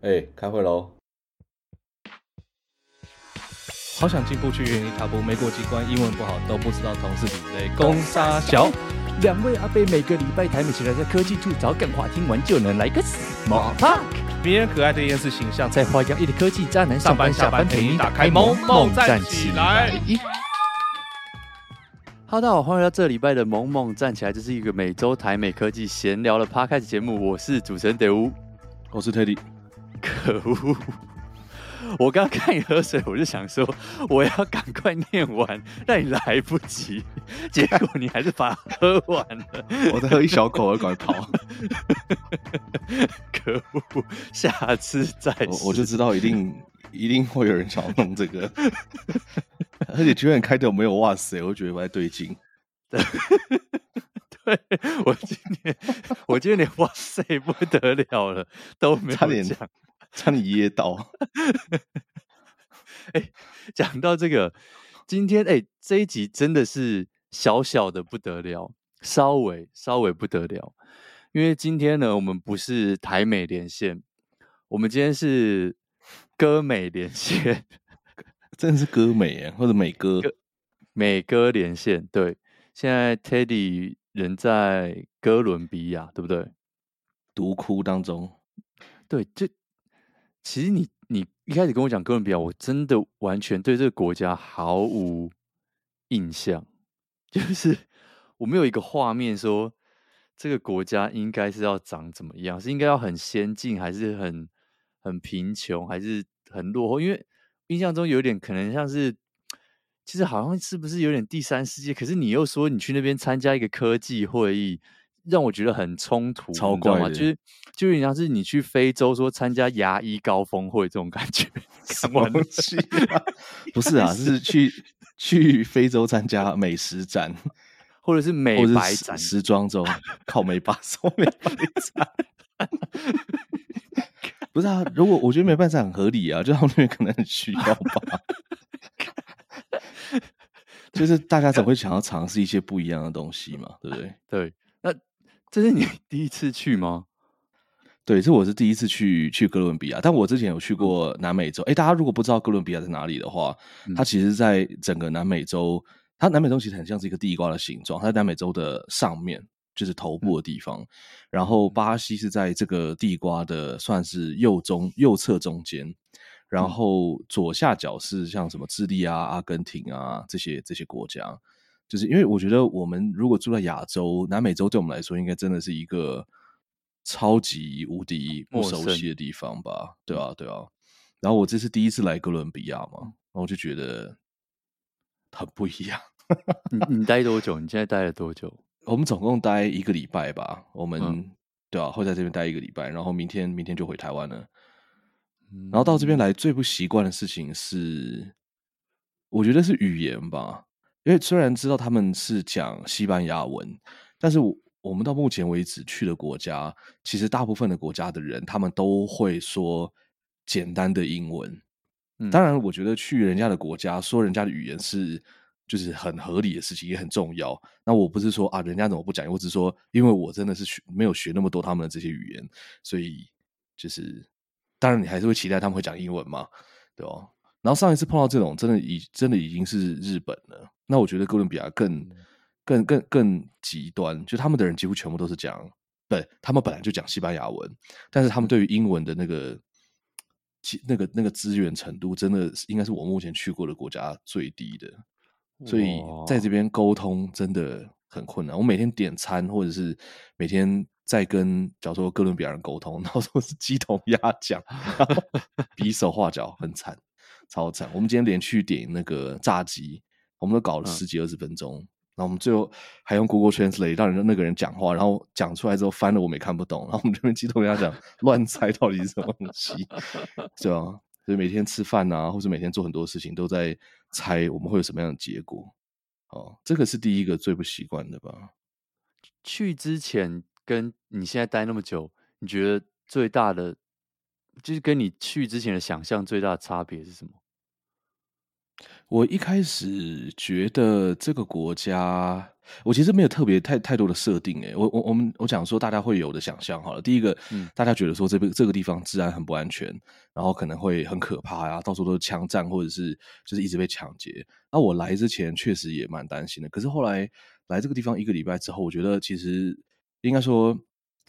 哎、欸，开会喽！好想进步去原地踏步，没过几关，英文不好都不知道同事比谁公杀小两位阿贝每个礼拜台美起来在科技处找梗话，听完就能来个 small talk。迷人可爱的厌世形象，在花样一的科技渣男上班下班陪你打开萌萌站起来。哈喽，大家好，欢迎来到这礼拜的萌萌站起来，这是一个每周台美科技闲聊的 podcast 节目，我是主持人德乌，我是 Teddy。可恶！我刚刚看你喝水，我就想说我要赶快念完，但你来不及，结果你还是把它喝完了。我再喝一小口，我赶快跑。可恶！下次再我，我就知道一定一定会有人想要弄这个，而且居然开头没有哇塞，我觉得不太对劲。对，我今天我今天连 哇塞不得了了都没有讲。差点噎到！哎，讲到这个，今天哎，这一集真的是小小的不得了，稍微稍微不得了，因为今天呢，我们不是台美连线，我们今天是歌美连线，真的是歌美啊，或者美歌美歌连线。对，现在 Teddy 人在哥伦比亚，对不对？毒窟当中，对，这。其实你你一开始跟我讲哥伦比亚，我真的完全对这个国家毫无印象，就是我没有一个画面说这个国家应该是要长怎么样，是应该要很先进，还是很很贫穷，还是很落后？因为印象中有点可能像是，其实好像是不是有点第三世界？可是你又说你去那边参加一个科技会议。让我觉得很冲突，超怪的，就是就有点像是你去非洲说参加牙医高峰会这种感觉，什么东西？不是啊，是去去非洲参加美食展，或者是美白展、时装周，靠美巴送美白展。不是啊，如果我觉得美白展很合理啊，就他们那边可能很需要吧。就是大家总会想要尝试一些不一样的东西嘛，对不对？对。那这是你第一次去吗？对，这我是第一次去去哥伦比亚，但我之前有去过南美洲。哎，大家如果不知道哥伦比亚在哪里的话，嗯、它其实，在整个南美洲，它南美洲其实很像是一个地瓜的形状，它在南美洲的上面，就是头部的地方。嗯、然后巴西是在这个地瓜的算是右中右侧中间，然后左下角是像什么智利啊、阿根廷啊这些这些国家。就是因为我觉得，我们如果住在亚洲、南美洲，对我们来说，应该真的是一个超级无敌不熟悉的地方吧？对啊，对啊。然后我这是第一次来哥伦比亚嘛，然后我就觉得很不一样。你你待多久？你现在待了多久？我们总共待一个礼拜吧。我们、嗯、对啊，会在这边待一个礼拜，然后明天明天就回台湾了。然后到这边来，最不习惯的事情是，我觉得是语言吧。因为虽然知道他们是讲西班牙文，但是我我们到目前为止去的国家，其实大部分的国家的人，他们都会说简单的英文。嗯，当然，我觉得去人家的国家说人家的语言是就是很合理的事情，也很重要。那我不是说啊，人家怎么不讲？我只是说，因为我真的是学没有学那么多他们的这些语言，所以就是当然你还是会期待他们会讲英文嘛，对吧？然后上一次碰到这种，真的已真的已经是日本了。那我觉得哥伦比亚更、更、更、更极端，就他们的人几乎全部都是讲，对，他们本来就讲西班牙文，但是他们对于英文的那个、那个、那个资源程度，真的应该是我目前去过的国家最低的。所以在这边沟通真的很困难。我每天点餐，或者是每天在跟，假如说哥伦比亚人沟通，然后说是鸡同鸭讲，比手画脚，很惨，超惨。我们今天连续点那个炸鸡。我们都搞了十几二十分钟，嗯、然后我们最后还用 Google Translate 让人那个人讲话，然后讲出来之后翻了我们也看不懂，然后我们这边鸡同鸭讲乱猜到底是什么东西，对啊，所以每天吃饭啊，或者每天做很多事情都在猜我们会有什么样的结果。哦，这个是第一个最不习惯的吧？去之前跟你现在待那么久，你觉得最大的就是跟你去之前的想象最大的差别是什么？我一开始觉得这个国家我其实没有特别太太多的设定诶，我我我们我讲说大家会有的想象好了，第一个，嗯，大家觉得说这边这个地方治安很不安全，然后可能会很可怕呀，到处都是枪战或者是就是一直被抢劫。那我来之前确实也蛮担心的，可是后来来这个地方一个礼拜之后，我觉得其实应该说。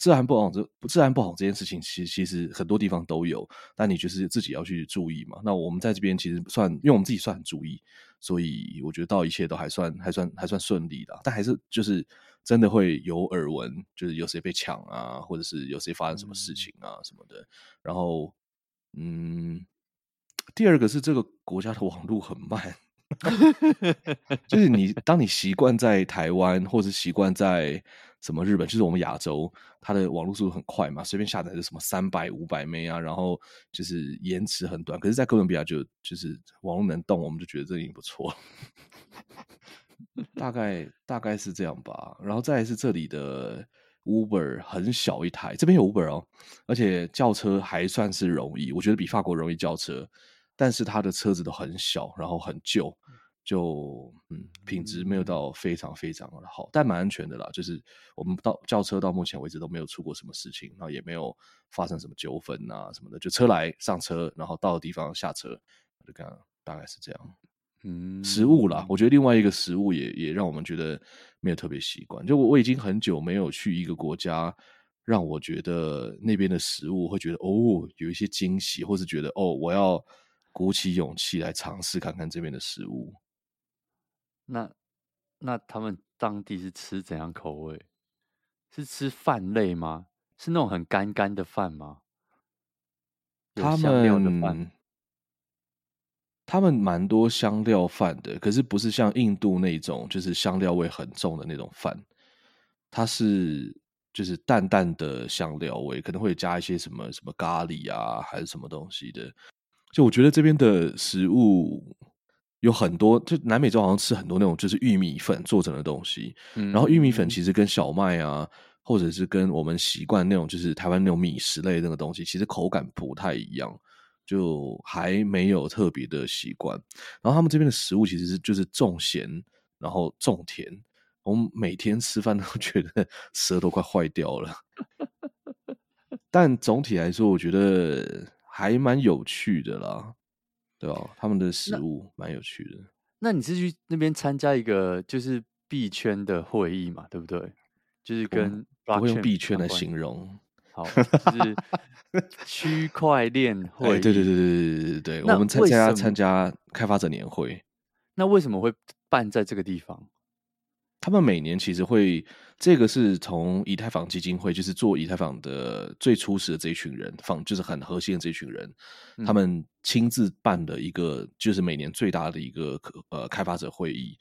治安不好，这治安不好这件事情，其实其实很多地方都有，但你就是自己要去注意嘛。那我们在这边其实算，因为我们自己算很注意，所以我觉得到一切都还算还算还算顺利的。但还是就是真的会有耳闻，就是有谁被抢啊，或者是有谁发生什么事情啊什么的。然后，嗯，第二个是这个国家的网络很慢，就是你当你习惯在台湾，或者习惯在。什么日本就是我们亚洲，它的网络速度很快嘛，随便下载就什么三百五百 M 啊，然后就是延迟很短。可是，在哥伦比亚就就是网络能动，我们就觉得这已经不错。大概大概是这样吧。然后再来是这里的 Uber 很小一台，这边有 Uber 哦，而且叫车还算是容易，我觉得比法国容易叫车，但是它的车子都很小，然后很旧。就嗯，品质没有到非常非常的好，但蛮安全的啦。就是我们到轿车到目前为止都没有出过什么事情，然后也没有发生什么纠纷啊什么的。就车来上车，然后到的地方下车，就这样，大概是这样。嗯，食物啦，我觉得另外一个食物也也让我们觉得没有特别习惯。就我我已经很久没有去一个国家，让我觉得那边的食物会觉得哦有一些惊喜，或是觉得哦我要鼓起勇气来尝试看看这边的食物。那那他们当地是吃怎样口味？是吃饭类吗？是那种很干干的饭吗？他们他们蛮多香料饭的，可是不是像印度那种，就是香料味很重的那种饭。它是就是淡淡的香料味，可能会加一些什么什么咖喱啊，还是什么东西的。就我觉得这边的食物。有很多，就南美洲好像吃很多那种就是玉米粉做成的东西，嗯，然后玉米粉其实跟小麦啊，或者是跟我们习惯那种就是台湾那种米食类的那个东西，其实口感不太一样，就还没有特别的习惯。然后他们这边的食物其实是就是重咸，然后重甜，我们每天吃饭都 觉得舌头快坏掉了。但总体来说，我觉得还蛮有趣的啦。对哦，他们的食物蛮有趣的。那你是去那边参加一个就是币圈的会议嘛？对不对？就是跟不会用币圈来形容，好，就 是区块链会对对对对对对对，我们参加参加开发者年会。那为什么会办在这个地方？他们每年其实会，这个是从以太坊基金会，就是做以太坊的最初始的这一群人，放就是很核心的这一群人，嗯、他们亲自办的一个，就是每年最大的一个呃开发者会议。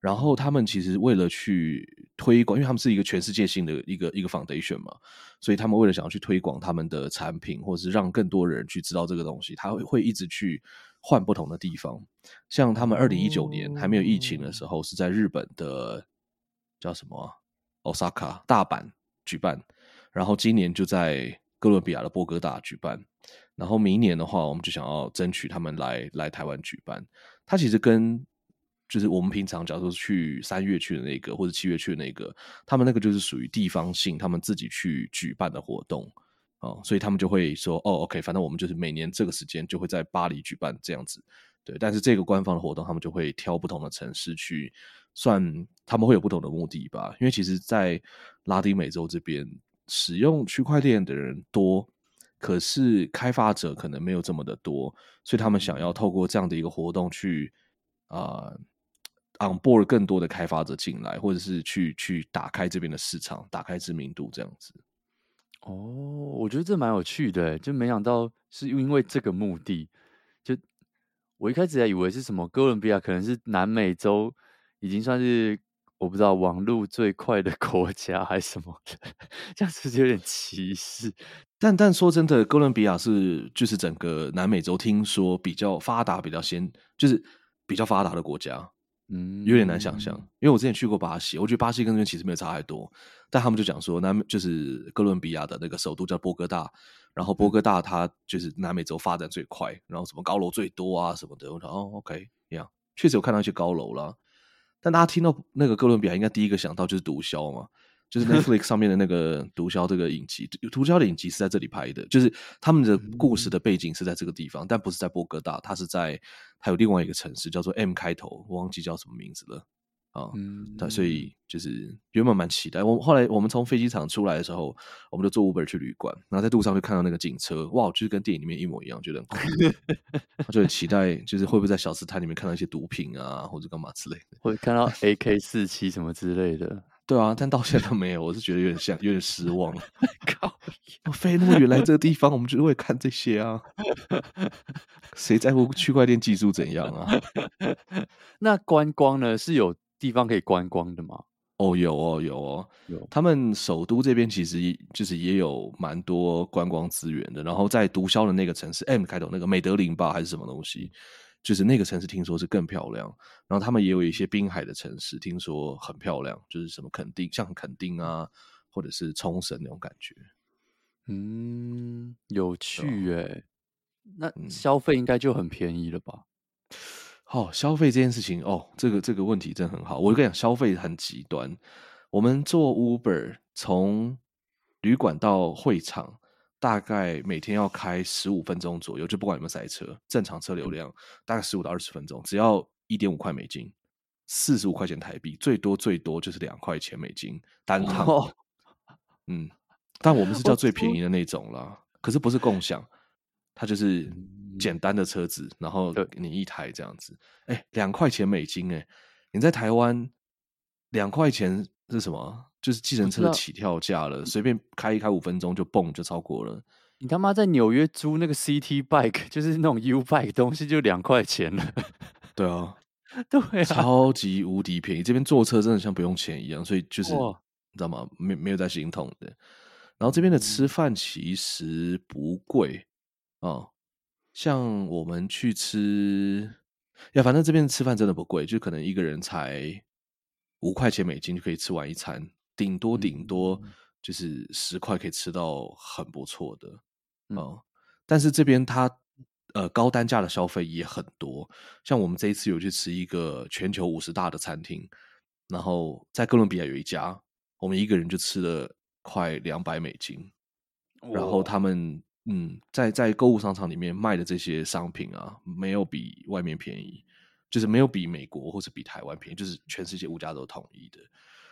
然后他们其实为了去推广，因为他们是一个全世界性的一个一个 foundation 嘛，所以他们为了想要去推广他们的产品，或者是让更多人去知道这个东西，他会会一直去。换不同的地方，像他们二零一九年还没有疫情的时候，是在日本的叫什么 Osaka 大阪举办，然后今年就在哥伦比亚的波哥大举办，然后明年的话，我们就想要争取他们来来台湾举办。它其实跟就是我们平常假如说去三月去的那个或者七月去的那个，他们那个就是属于地方性，他们自己去举办的活动。哦，所以他们就会说，哦，OK，反正我们就是每年这个时间就会在巴黎举办这样子，对。但是这个官方的活动，他们就会挑不同的城市去算，他们会有不同的目的吧？因为其实，在拉丁美洲这边使用区块链的人多，可是开发者可能没有这么的多，所以他们想要透过这样的一个活动去啊、呃、on board 更多的开发者进来，或者是去去打开这边的市场，打开知名度这样子。哦，我觉得这蛮有趣的，就没想到是因为这个目的。就我一开始还以为是什么哥伦比亚可能是南美洲已经算是我不知道网络最快的 国家还是什么的，这样子就有点歧视。但但说真的，哥伦比亚是就是整个南美洲听说比较发达、比较先，就是比较发达的国家。嗯，有点难想象，因为我之前去过巴西，我觉得巴西跟这边其实没有差太多，但他们就讲说，南就是哥伦比亚的那个首都叫波哥大，然后波哥大它就是南美洲发展最快，然后什么高楼最多啊什么的，我说哦，OK，一样，确实有看到一些高楼啦，但大家听到那个哥伦比亚，应该第一个想到就是毒枭嘛，就是 Netflix 上面的那个毒枭这个影集，毒枭的影集是在这里拍的，就是他们的故事的背景是在这个地方，但不是在波哥大，它是在还有另外一个城市叫做 M 开头，我忘记叫什么名字了。啊，嗯，对，所以就是原本蛮期待。我后来我们从飞机场出来的时候，我们就坐 Uber 去旅馆，然后在路上就看到那个警车，哇，就是跟电影里面一模一样，觉得很酷。他就很期待，就是会不会在小吃摊里面看到一些毒品啊，或者干嘛之类的，会看到 AK 四七什么之类的。对啊，但到现在都没有，我是觉得有点像，有点失望。靠，我飞那么远来这个地方，我们就会看这些啊？谁在乎区块链技术怎样啊？那观光呢？是有。地方可以观光的吗？哦，有哦，有哦，有。他们首都这边其实就是也有蛮多观光资源的。然后在毒枭的那个城市 M 开头那个美德林吧，还是什么东西，就是那个城市听说是更漂亮。然后他们也有一些滨海的城市，听说很漂亮，就是什么垦丁，像垦丁啊，或者是冲绳那种感觉。嗯，有趣诶。那消费应该就很便宜了吧？哦，消费这件事情哦，这个这个问题真的很好。我就跟你讲，消费很极端。我们做 Uber 从旅馆到会场，大概每天要开十五分钟左右，就不管有没有塞车，正常车流量大概十五到二十分钟，只要一点五块美金，四十五块钱台币，最多最多就是两块钱美金单趟。哦、嗯，但我们是叫最便宜的那种啦，可是不是共享，它就是。简单的车子，然后给你一台这样子，哎，两块钱美金，哎，你在台湾两块钱是什么？就是计程车的起跳价了，随便开一开五分钟就蹦就超过了。你他妈在纽约租那个 City Bike，就是那种 U Bike 东西，就两块钱了。对啊，对啊，超级无敌便宜。这边坐车真的像不用钱一样，所以就是你知道吗？没没有在心痛的。然后这边的吃饭其实不贵啊。哦像我们去吃呀，反正这边吃饭真的不贵，就可能一个人才五块钱美金就可以吃完一餐，顶多顶多就是十块可以吃到很不错的啊、嗯。但是这边它呃高单价的消费也很多，像我们这一次有去吃一个全球五十大的餐厅，然后在哥伦比亚有一家，我们一个人就吃了快两百美金，然后他们。嗯，在在购物商场里面卖的这些商品啊，没有比外面便宜，就是没有比美国或是比台湾便宜，就是全世界物价都统一的。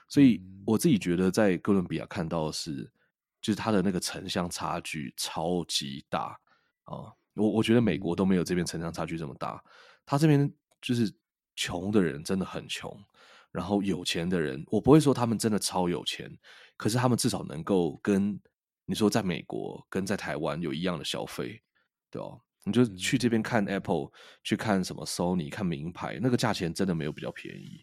所以我自己觉得，在哥伦比亚看到的是，就是它的那个城乡差距超级大啊！我我觉得美国都没有这边城乡差距这么大。他这边就是穷的人真的很穷，然后有钱的人，我不会说他们真的超有钱，可是他们至少能够跟。你说在美国跟在台湾有一样的消费，对吧？你就去这边看 Apple，去看什么 Sony，看名牌，那个价钱真的没有比较便宜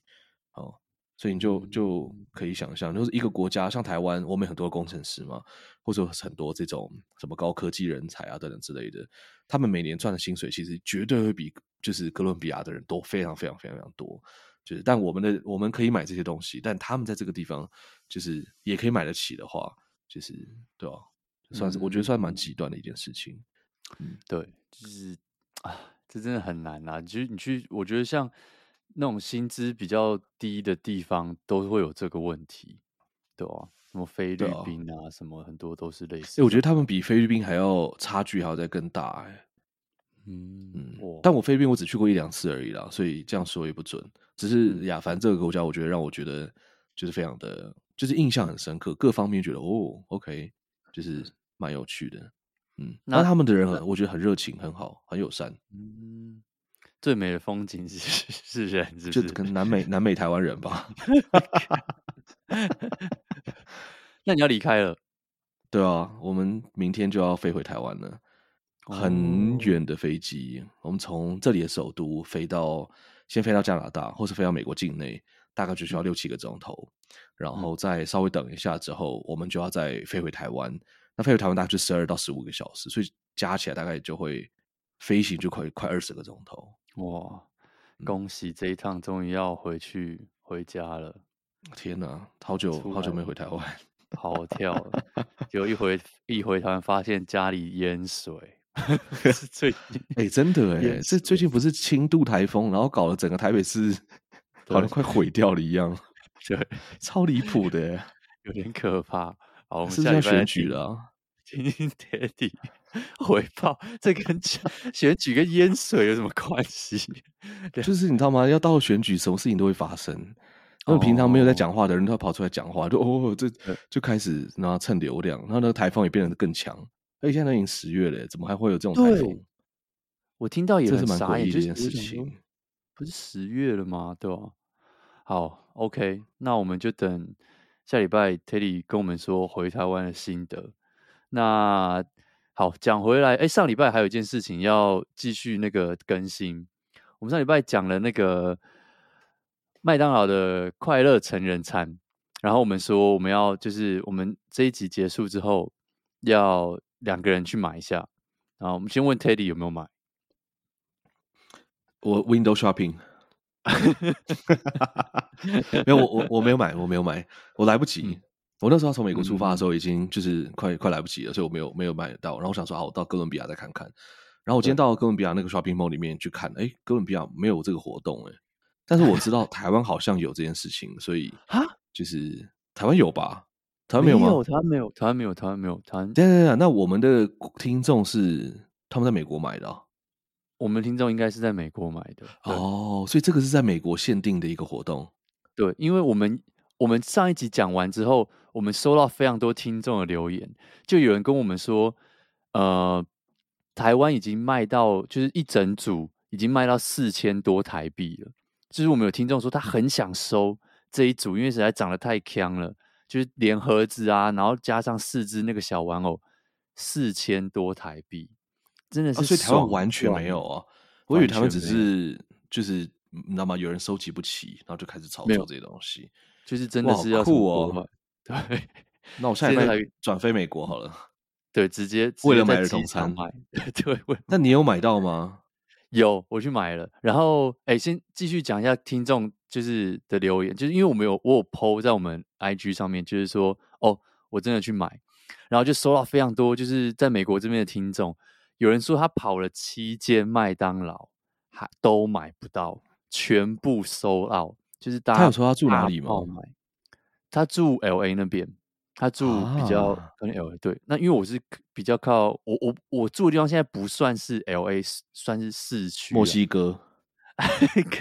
哦。所以你就就可以想象，就是一个国家像台湾，我们很多工程师嘛，或者很多这种什么高科技人才啊等等之类的，他们每年赚的薪水其实绝对会比就是哥伦比亚的人多非常非常非常非常多。就是但我们的我们可以买这些东西，但他们在这个地方就是也可以买得起的话。就是对吧、啊？算是我觉得算蛮极端的一件事情。嗯，对，就是啊，这真的很难啊。其实你去，我觉得像那种薪资比较低的地方，都会有这个问题，对吧、啊？什么菲律宾啊，啊什么很多都是类似。哎、欸，我觉得他们比菲律宾还要差距还要再更大哎。嗯嗯，嗯但我菲律宾我只去过一两次而已啦，所以这样说也不准。只是亚凡这个国家，我觉得让我觉得就是非常的。就是印象很深刻，各方面觉得哦，OK，就是蛮有趣的，嗯，那他们的人很，我觉得很热情，很好，很友善。嗯，最美的风景是 是人，是不是？就可能南美南美台湾人吧。那你要离开了？对啊，我们明天就要飞回台湾了，很远的飞机。哦、我们从这里的首都飞到，先飞到加拿大，或是飞到美国境内。大概就需要六七个钟头，然后再稍微等一下之后，我们就要再飞回台湾。那飞回台湾大概就十二到十五个小时，所以加起来大概就会飞行就快快二十个钟头。哇！恭喜这一趟终于要回去回家了！天哪，好久好久没回台湾，跑跳了。有一回一回台湾，发现家里淹水。是最近 哎、欸，真的哎，这最近不是轻度台风，然后搞了整个台北市。好像快毁掉了一样，对，超离谱的，有点可怕。好，我们是要选举了啊，听听 Teddy 回报，这跟选举跟淹水有什么关系？就是你知道吗？要到了选举，什么事情都会发生。他们平常没有在讲话的人，都要跑出来讲话，就哦，这就开始然后蹭流量，然后那个台风也变得更强。哎，现在已经十月了，怎么还会有这种台风？我听到也很傻眼，这是蛮诡异的一件事情。不是十月了吗？对吧？好，OK，那我们就等下礼拜 Teddy 跟我们说回台湾的心得。那好，讲回来，哎，上礼拜还有一件事情要继续那个更新。我们上礼拜讲了那个。麦当劳的快乐成人餐，然后我们说我们要就是我们这一集结束之后要两个人去买一下，然后我们先问 Teddy 有没有买。我 Window Shopping，没有我我我没有买，我没有买，我来不及。嗯、我那时候从美国出发的时候已经就是快、嗯、快来不及了，所以我没有没有买到。然后我想说啊，我到哥伦比亚再看看。然后我今天到哥伦比亚那个 Shopping Mall 里面去看，哎，哥伦比亚没有这个活动，哎。但是我知道台湾好像有这件事情，所以 啊，就是台湾有吧？台湾没有吗？没有，台湾没有，台湾没有，台湾没有，台湾。对对对，那我们的听众是他们在美国买的啊？我们听众应该是在美国买的哦，所以这个是在美国限定的一个活动。对，因为我们我们上一集讲完之后，我们收到非常多听众的留言，就有人跟我们说，呃，台湾已经卖到就是一整组已经卖到四千多台币了。就是我们有听众说他很想收这一组，因为实在长得太强了，就是连盒子啊，然后加上四只那个小玩偶，四千多台币，真的是、啊。所以台湾完全没有啊，我以为台湾只是就是你知道吗？有人收集不起，然后就开始炒作这些东西，就是真的是要酷哦。对，那我下礼拜转飞美国好了。对，直接，直接 为了买儿童餐买。对，那你有买到吗？有，我去买了。然后，哎，先继续讲一下听众就是的留言，就是因为我们有我有 po 在我们 IG 上面，就是说，哦，我真的去买，然后就收到非常多，就是在美国这边的听众，有人说他跑了七间麦当劳，还都买不到，全部 sold out，就是大家。他有说他住哪里吗？他住 LA 那边。他住比较跟 L A 对，那因为我是比较靠我我我住的地方现在不算是 L A，算是市区。墨西哥，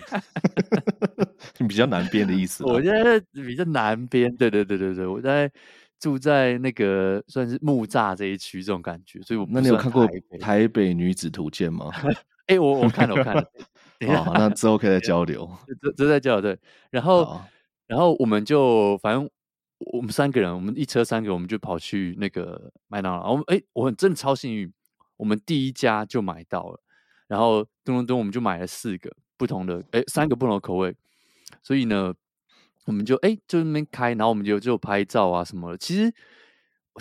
你比较南边的意思。我现在比较南边，对对对对对，我在住在那个算是木栅这一区这种感觉，所以我那你有看过《台北女子图鉴》吗？哎、欸，我我看了我看了，等一下，那之后可以再交流，这这在交流对，然后然后我们就反正。我们三个人，我们一车三个，我们就跑去那个麦当劳。我们哎，我很真的超幸运，我们第一家就买到了。然后咚咚咚，我们就买了四个不同的，哎，三个不同的口味。所以呢，我们就哎就那边开，然后我们就就拍照啊什么的。其实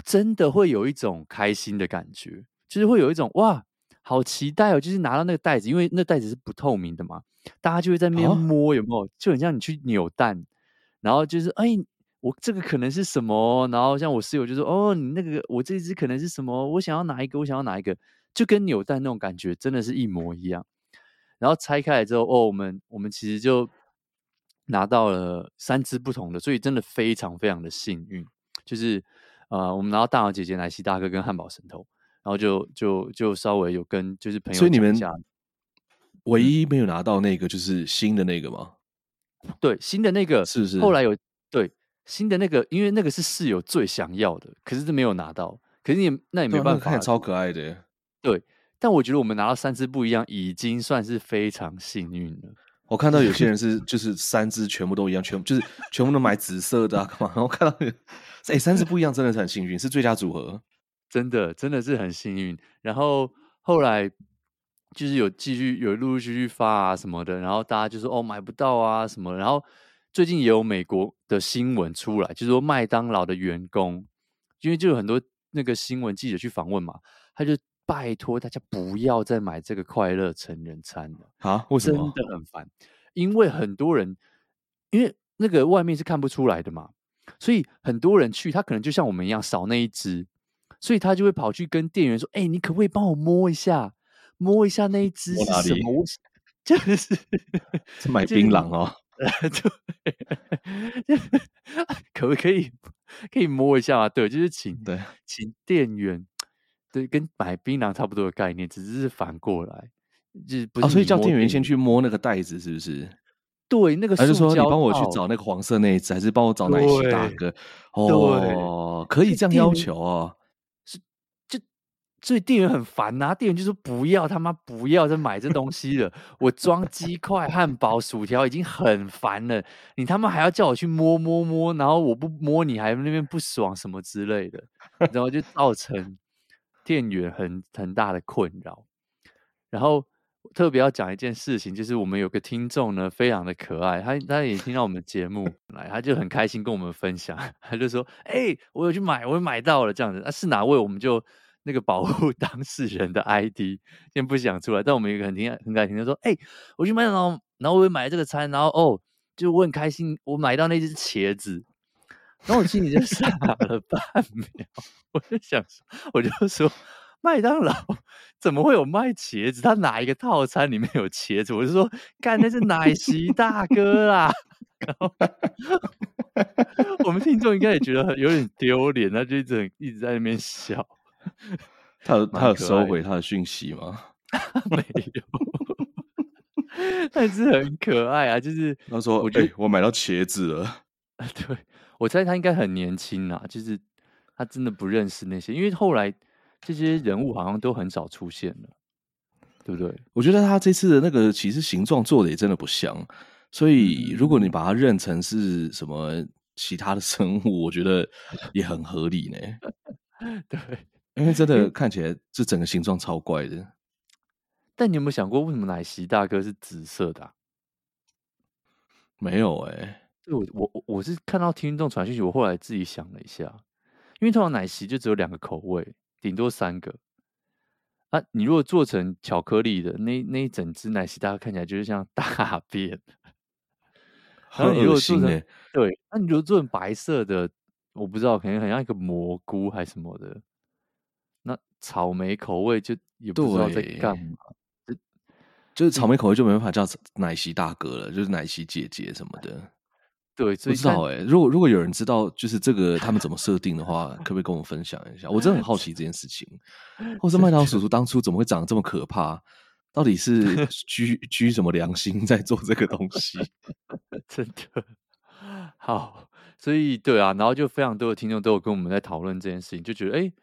真的会有一种开心的感觉，就是会有一种哇，好期待哦！就是拿到那个袋子，因为那袋子是不透明的嘛，大家就会在那边摸，有没有？就很像你去扭蛋，然后就是哎。我这个可能是什么？然后像我室友就说：“哦，你那个我这一只可能是什么？我想要哪一个？我想要哪一个？就跟扭蛋那种感觉真的是一模一样。”然后拆开来之后，哦，我们我们其实就拿到了三支不同的，所以真的非常非常的幸运。就是呃，我们拿到大脑姐姐、奶昔大哥跟汉堡神偷，然后就就就稍微有跟就是朋友，所以你们唯一没有拿到那个就是新的那个吗？对，新的那个是不是？后来有对。新的那个，因为那个是室友最想要的，可是是没有拿到。可是你那也没办法，超可爱的。对，但我觉得我们拿到三支不一样，已经算是非常幸运了。我看到有些人 是就是三只全部都一样，全部就是全部都买紫色的、啊，干嘛？然后看到哎、欸、三只不一样，真的是很幸运，是最佳组合，真的真的是很幸运。然后后来就是有继续有陆陆续续发啊什么的，然后大家就说哦买不到啊什么，然后。最近也有美国的新闻出来，就是说麦当劳的员工，因为就有很多那个新闻记者去访问嘛，他就拜托大家不要再买这个快乐成人餐了啊！为什么？真的很烦，因为很多人因为那个外面是看不出来的嘛，所以很多人去，他可能就像我们一样少那一只，所以他就会跑去跟店员说：“哎、欸，你可不可以帮我摸一下，摸一下那一只是什么？”就是 是买槟榔哦。对，可不可以可以摸一下吗？对，就是请对请店员，对，跟买槟榔差不多的概念，只是反过来，就是不是、哦？所以叫店员先去摸那个袋子，是不是？对，那个还是说你帮我去找那个黄色那一只，还是帮我找奶昔大哥？哦，可以这样要求哦。是，就所以店员很烦呐、啊，店员就说不要他妈不要再买这东西了，我装鸡块、汉堡、薯条已经很烦了，你他妈还要叫我去摸摸摸，然后我不摸你还那边不爽什么之类的，然后就造成店员很很大的困扰。然后特别要讲一件事情，就是我们有个听众呢，非常的可爱，他他也听到我们节目来，他就很开心跟我们分享，他就说：“哎、我有去买，我买到了这样子，啊是哪位？我们就。”那个保护 当事人的 ID 先不想出来，但我们有一个很听很感情的说，哎、我去麦当劳，然后我也买这个餐，然后哦，就我很开心，我买到那只茄子，然后我心里就 傻了半秒，我就想说，我就说麦当劳怎么会有卖茄子？他哪一个套餐里面有茄子？我就说，干那是奶昔大哥啦。然后 我们听众应该也觉得有点丢脸，他就一直一直在那边笑。他有他有收回他的讯息吗？没有，但是很可爱啊。就是他说：“我觉得、欸、我买到茄子了。”对，我猜他应该很年轻啊，就是他真的不认识那些，因为后来这些人物好像都很少出现了，对不对？我觉得他这次的那个其实形状做的也真的不像，所以如果你把它认成是什么其他的生物，我觉得也很合理呢。对。因为真的看起来这整个形状超怪的，但你有没有想过，为什么奶昔大哥是紫色的啊？没有哎、欸，对我我我是看到听众传讯息，我后来自己想了一下，因为通常奶昔就只有两个口味，顶多三个啊。你如果做成巧克力的，那那一整只奶昔大家看起来就是像大 便，很恶心哎。对，那你如果做成白色的，我不知道，可能很像一个蘑菇还是什么的。那草莓口味就也不知道在干嘛，就就是草莓口味就没办法叫奶昔大哥了，就是奶昔姐姐什么的。对，不知道哎、欸。如果如果有人知道就是这个他们怎么设定的话，可不可以跟我们分享一下？我真的很好奇这件事情。或是麦当劳叔叔当初怎么会长得这么可怕？到底是 居居什么良心在做这个东西？真的好，所以对啊，然后就非常多的听众都有跟我们在讨论这件事情，就觉得哎。欸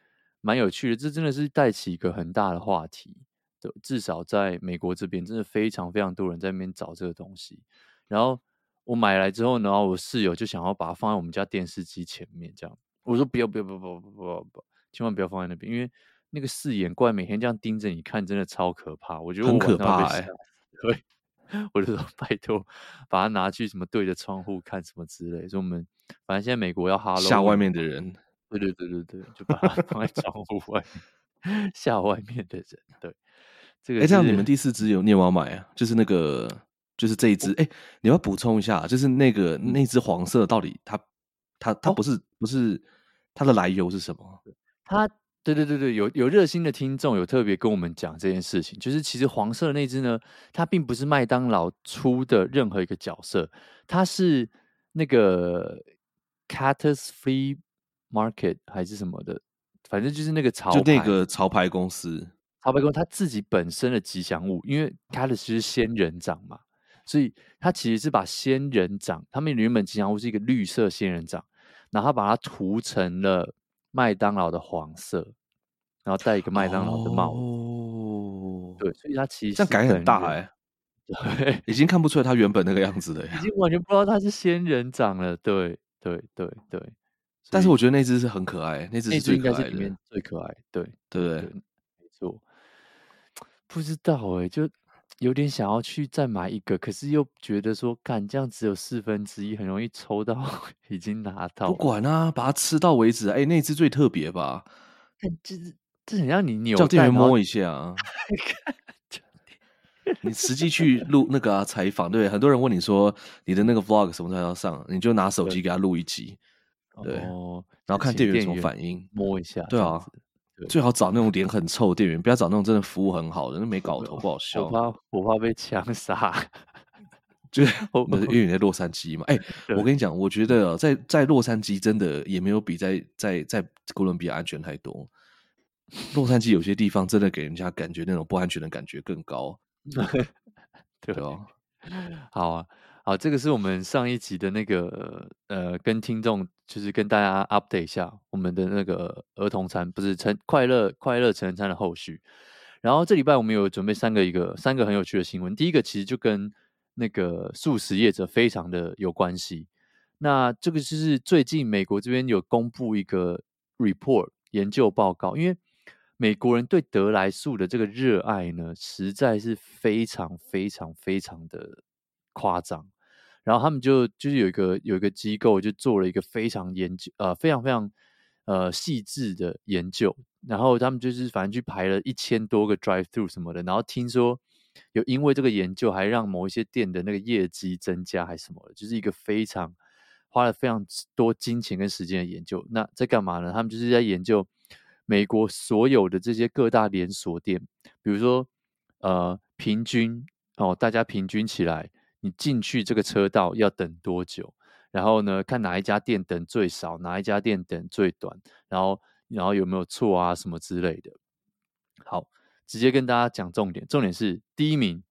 蛮有趣的，这真的是带起一个很大的话题。就至少在美国这边，真的非常非常多人在那边找这个东西。然后我买来之后呢，然后我室友就想要把它放在我们家电视机前面，这样我说不要不要不要不要不要不要，千万不要放在那边，因为那个四眼怪每天这样盯着你看，真的超可怕。我觉得我很可怕哎、欸，对，我就说拜托，把它拿去什么对着窗户看什么之类。所以我们反正现在美国要哈喽吓外面的人。对对对对对，就把它放在窗户外面 吓外面的人。对，这个哎，这样你们第四只有你有没有买啊？就是那个，就是这一只。哎，你要补充一下，就是那个那只黄色到底它它它不是、哦、不是它的来由是什么？它对对对对，有有热心的听众有特别跟我们讲这件事情，就是其实黄色的那只呢，它并不是麦当劳出的任何一个角色，它是那个 Cactus Free。Market 还是什么的，反正就是那个潮，就那个潮牌公司，潮牌公司他自己本身的吉祥物，因为他的是仙人掌嘛，所以他其实是把仙人掌，他们原本吉祥物是一个绿色仙人掌，然后他把它涂成了麦当劳的黄色，然后戴一个麦当劳的帽子。哦，对，所以他其实这样改很大哎、欸，对，已经看不出来他原本那个样子了，已经完全不知道他是仙人掌了。对，对，对，对。但是我觉得那只是很可爱，那只是最可爱的，里面最可爱，对对不对？没错，不知道哎、欸，就有点想要去再买一个，可是又觉得说，干这样只有四分之一，很容易抽到 已经拿到。不管啊，把它吃到为止。哎、欸，那只最特别吧？这这很像你扭叫店员摸一下啊！你实际去录那个啊采访，对，很多人问你说你的那个 vlog 什么时候要上，你就拿手机给他录一集。对，哦，然后看店员什么反应，摸一下。对啊，最好找那种脸很臭的店员，不要找那种真的服务很好的，那没搞头，不好笑。我怕我怕被枪杀。就是因为你在洛杉矶嘛。哎、欸，我跟你讲，我觉得在在洛杉矶真的也没有比在在在哥伦比亚安全太多。洛杉矶有些地方真的给人家感觉那种不安全的感觉更高。对哦，好啊。好，这个是我们上一集的那个呃，跟听众就是跟大家 update 一下我们的那个儿童餐，不是成快乐快乐成人餐的后续。然后这礼拜我们有准备三个一个三个很有趣的新闻。第一个其实就跟那个素食业者非常的有关系。那这个就是最近美国这边有公布一个 report 研究报告，因为美国人对得来素的这个热爱呢，实在是非常非常非常的夸张。然后他们就就是有一个有一个机构就做了一个非常研究呃非常非常呃细致的研究，然后他们就是反正去排了一千多个 drive through 什么的，然后听说有因为这个研究还让某一些店的那个业绩增加还是什么的，就是一个非常花了非常多金钱跟时间的研究。那在干嘛呢？他们就是在研究美国所有的这些各大连锁店，比如说呃平均哦大家平均起来。你进去这个车道要等多久？然后呢，看哪一家店等最少，哪一家店等最短，然后然后有没有错啊什么之类的。好，直接跟大家讲重点，重点是第一名，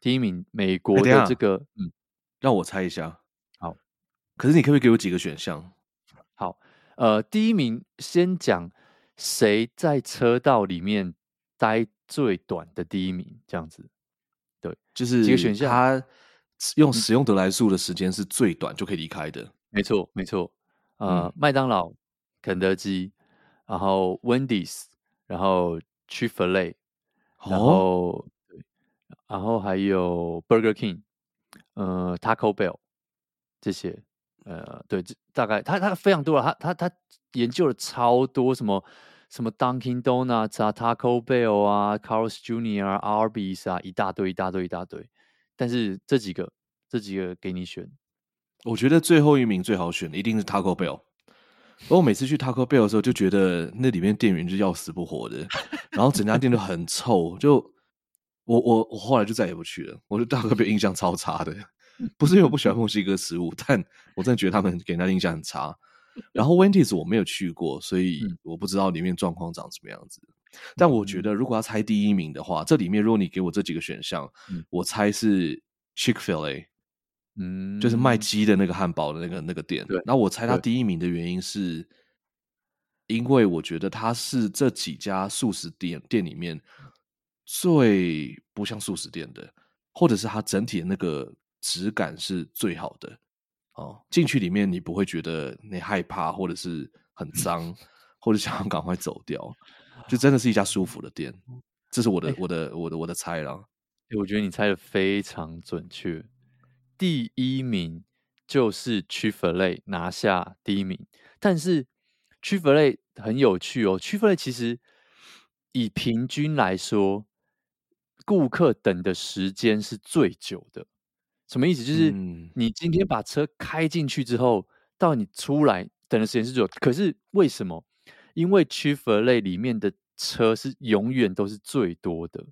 第一名美国的这个，嗯，让我猜一下。好，可是你可不可以给我几个选项？好，呃，第一名先讲谁在车道里面待最短的第一名，这样子。对，就是几个选项，他。用使用得来速的时间是最短就可以离开的，没错没错。呃，麦、嗯、当劳、肯德基，然后 Wendy's，然后 Chick-fil-A，然后对，然后还有 Burger King，呃，Taco Bell 这些，呃，对，大概他他非常多了，他他他研究了超多什么什么 Dunkin' Donuts 啊，Taco Bell 啊，Carl's Jr. 啊，Arby's 啊，一大堆一大堆一大堆。但是这几个，这几个给你选，我觉得最后一名最好选的一定是 Taco Bell。我每次去 Taco Bell 的时候，就觉得那里面店员就要死不活的，然后整家店都很臭。就我我我后来就再也不去了。我对 Taco Bell 印象超差的，不是因为我不喜欢墨西哥食物，但我真的觉得他们给人家印象很差。然后 Wendy's 我没有去过，所以我不知道里面状况长什么样子。但我觉得，如果要猜第一名的话，这里面如果你给我这几个选项，嗯、我猜是 Chick-fil-A，嗯，就是卖鸡的那个汉堡的那个那个店。对，那我猜它第一名的原因是，因为我觉得它是这几家素食店店里面最不像素食店的，或者是它整体的那个质感是最好的。哦，进去里面你不会觉得你害怕，或者是很脏，或者想要赶快走掉。就真的是一家舒服的店，这是我的、欸、我的我的我的猜了。我觉得你猜的非常准确，第一名就是 Chick-fil-A 拿下第一名。但是 Chick-fil-A 很有趣哦，Chick-fil-A 其实以平均来说，顾客等的时间是最久的。什么意思？就是你今天把车开进去之后，到你出来等的时间是最久。可是为什么？因为 Chick-fil-A 里面的车是永远都是最多的，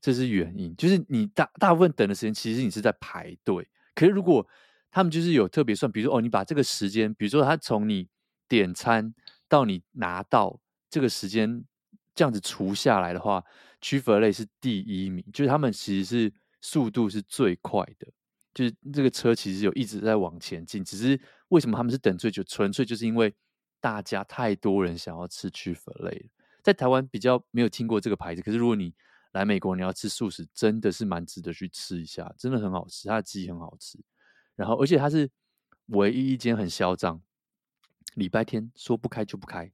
这是原因。就是你大大部分等的时间，其实你是在排队。可是如果他们就是有特别算，比如说哦，你把这个时间，比如说他从你点餐到你拿到这个时间这样子除下来的话，Chick-fil-A 是第一名，就是他们其实是速度是最快的，就是这个车其实有一直在往前进。只是为什么他们是等最久？纯粹就是因为。大家太多人想要吃 Chick-fil-A，在台湾比较没有听过这个牌子。可是如果你来美国，你要吃素食，真的是蛮值得去吃一下，真的很好吃，它的鸡很好吃。然后，而且它是唯一一间很嚣张，礼拜天说不开就不开，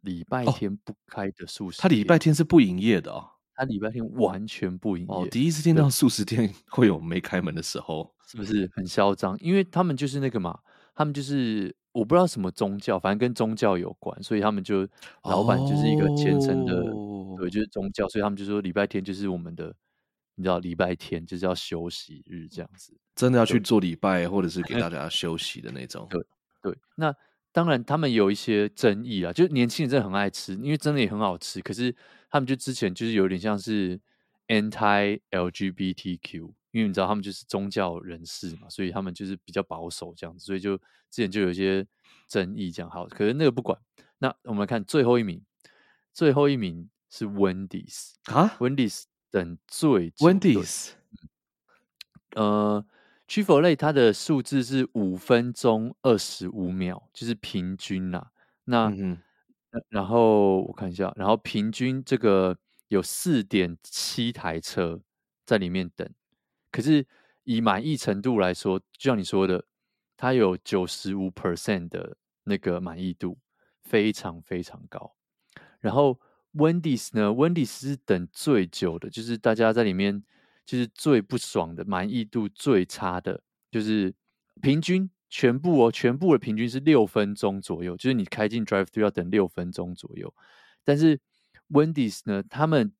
礼拜天不开的素食。它礼拜天是不营业的哦，它礼拜天完全不营业。哦，第一次听到素食店会有没开门的时候，是不是很嚣张？因为他们就是那个嘛，他们就是。我不知道什么宗教，反正跟宗教有关，所以他们就老板就是一个虔诚的，哦、对，就是宗教，所以他们就说礼拜天就是我们的，你知道礼拜天就是要休息日这样子，真的要去做礼拜，或者是给大家休息的那种。对对，那当然他们有一些争议啊，就是年轻人真的很爱吃，因为真的也很好吃，可是他们就之前就是有点像是 anti LGBTQ，因因为你知道他们就是宗教人士嘛，所以他们就是比较保守这样子，所以就之前就有一些争议这样。好，可是那个不管。那我们来看最后一名，最后一名是 Wendy's 啊，Wendy's 等最 Wendy's，呃，Chick-fil-A 它的数字是五分钟二十五秒，就是平均呐。那、嗯、然后我看一下，然后平均这个有四点七台车在里面等，可是以满意程度来说，就像你说的，它有九十五 percent 的那个满意度，非常非常高。然后 Wendy's 呢，Wendy's 是等最久的，就是大家在里面。就是最不爽的，满意度最差的，就是平均全部哦，全部的平均是六分钟左右，就是你开进 Drive-Thru 要等六分钟左右。但是 Wendy's 呢，他们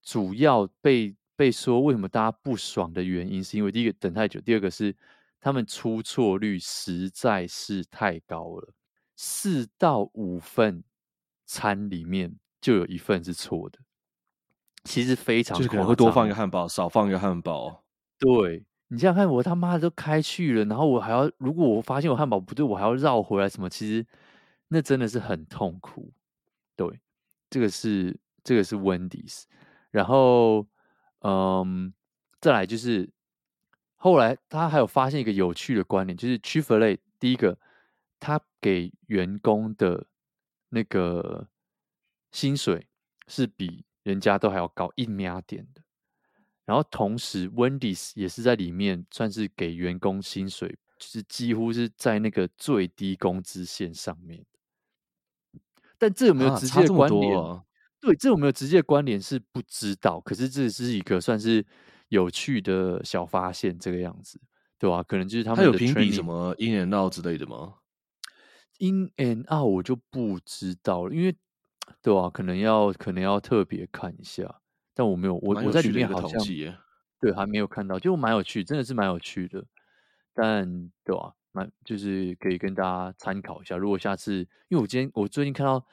主要被被说为什么大家不爽的原因，是因为第一个等太久，第二个是他们出错率实在是太高了，四到五份餐里面就有一份是错的。其实非常，就是可能会多放一个汉堡，少放一个汉堡。对，你想想看，我他妈都开去了，然后我还要，如果我发现我汉堡不对，我还要绕回来什么？其实那真的是很痛苦。对，这个是这个是 Wendy's，然后嗯，再来就是后来他还有发现一个有趣的观点，就是 Chick-fil-A 第一个，他给员工的那个薪水是比。人家都还要高一秒点的，然后同时，Wendy's 也是在里面算是给员工薪水，就是几乎是在那个最低工资线上面。但这有没有直接的关联？啊啊、对，这有没有直接的关联是不知道。可是这是一个算是有趣的小发现，这个样子，对吧、啊？可能就是他们有评比什么 In and Out 之类的吗？In and Out 我就不知道了，因为。对啊，可能要可能要特别看一下，但我没有，我我在里面好像对还没有看到，就蛮有趣，真的是蛮有趣的。但对啊，蛮就是可以跟大家参考一下。如果下次，因为我今天我最近看到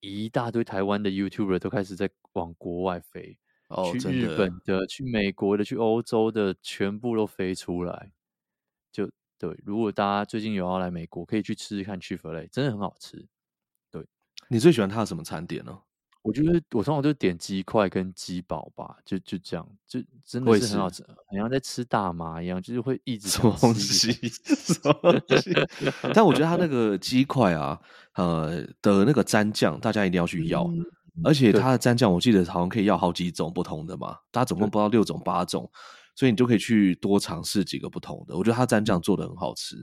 一大堆台湾的 YouTuber 都开始在往国外飞，哦，去日本的、的去美国的、去欧洲的，全部都飞出来。就对，如果大家最近有要来美国，可以去吃吃看 Chick-fil-A，真的很好吃。对你最喜欢它的什么餐点呢？我觉得我通常就点鸡块跟鸡堡吧，就就这样，就真的是很好吃，好像在吃大麻一样，就是会一直吃什么东西，什么东西。但我觉得它那个鸡块啊，呃的那个蘸酱，大家一定要去要，嗯、而且它的蘸酱我记得好像可以要好几种不同的嘛，它总共不到六种八种，所以你就可以去多尝试几个不同的。我觉得它蘸酱做的很好吃。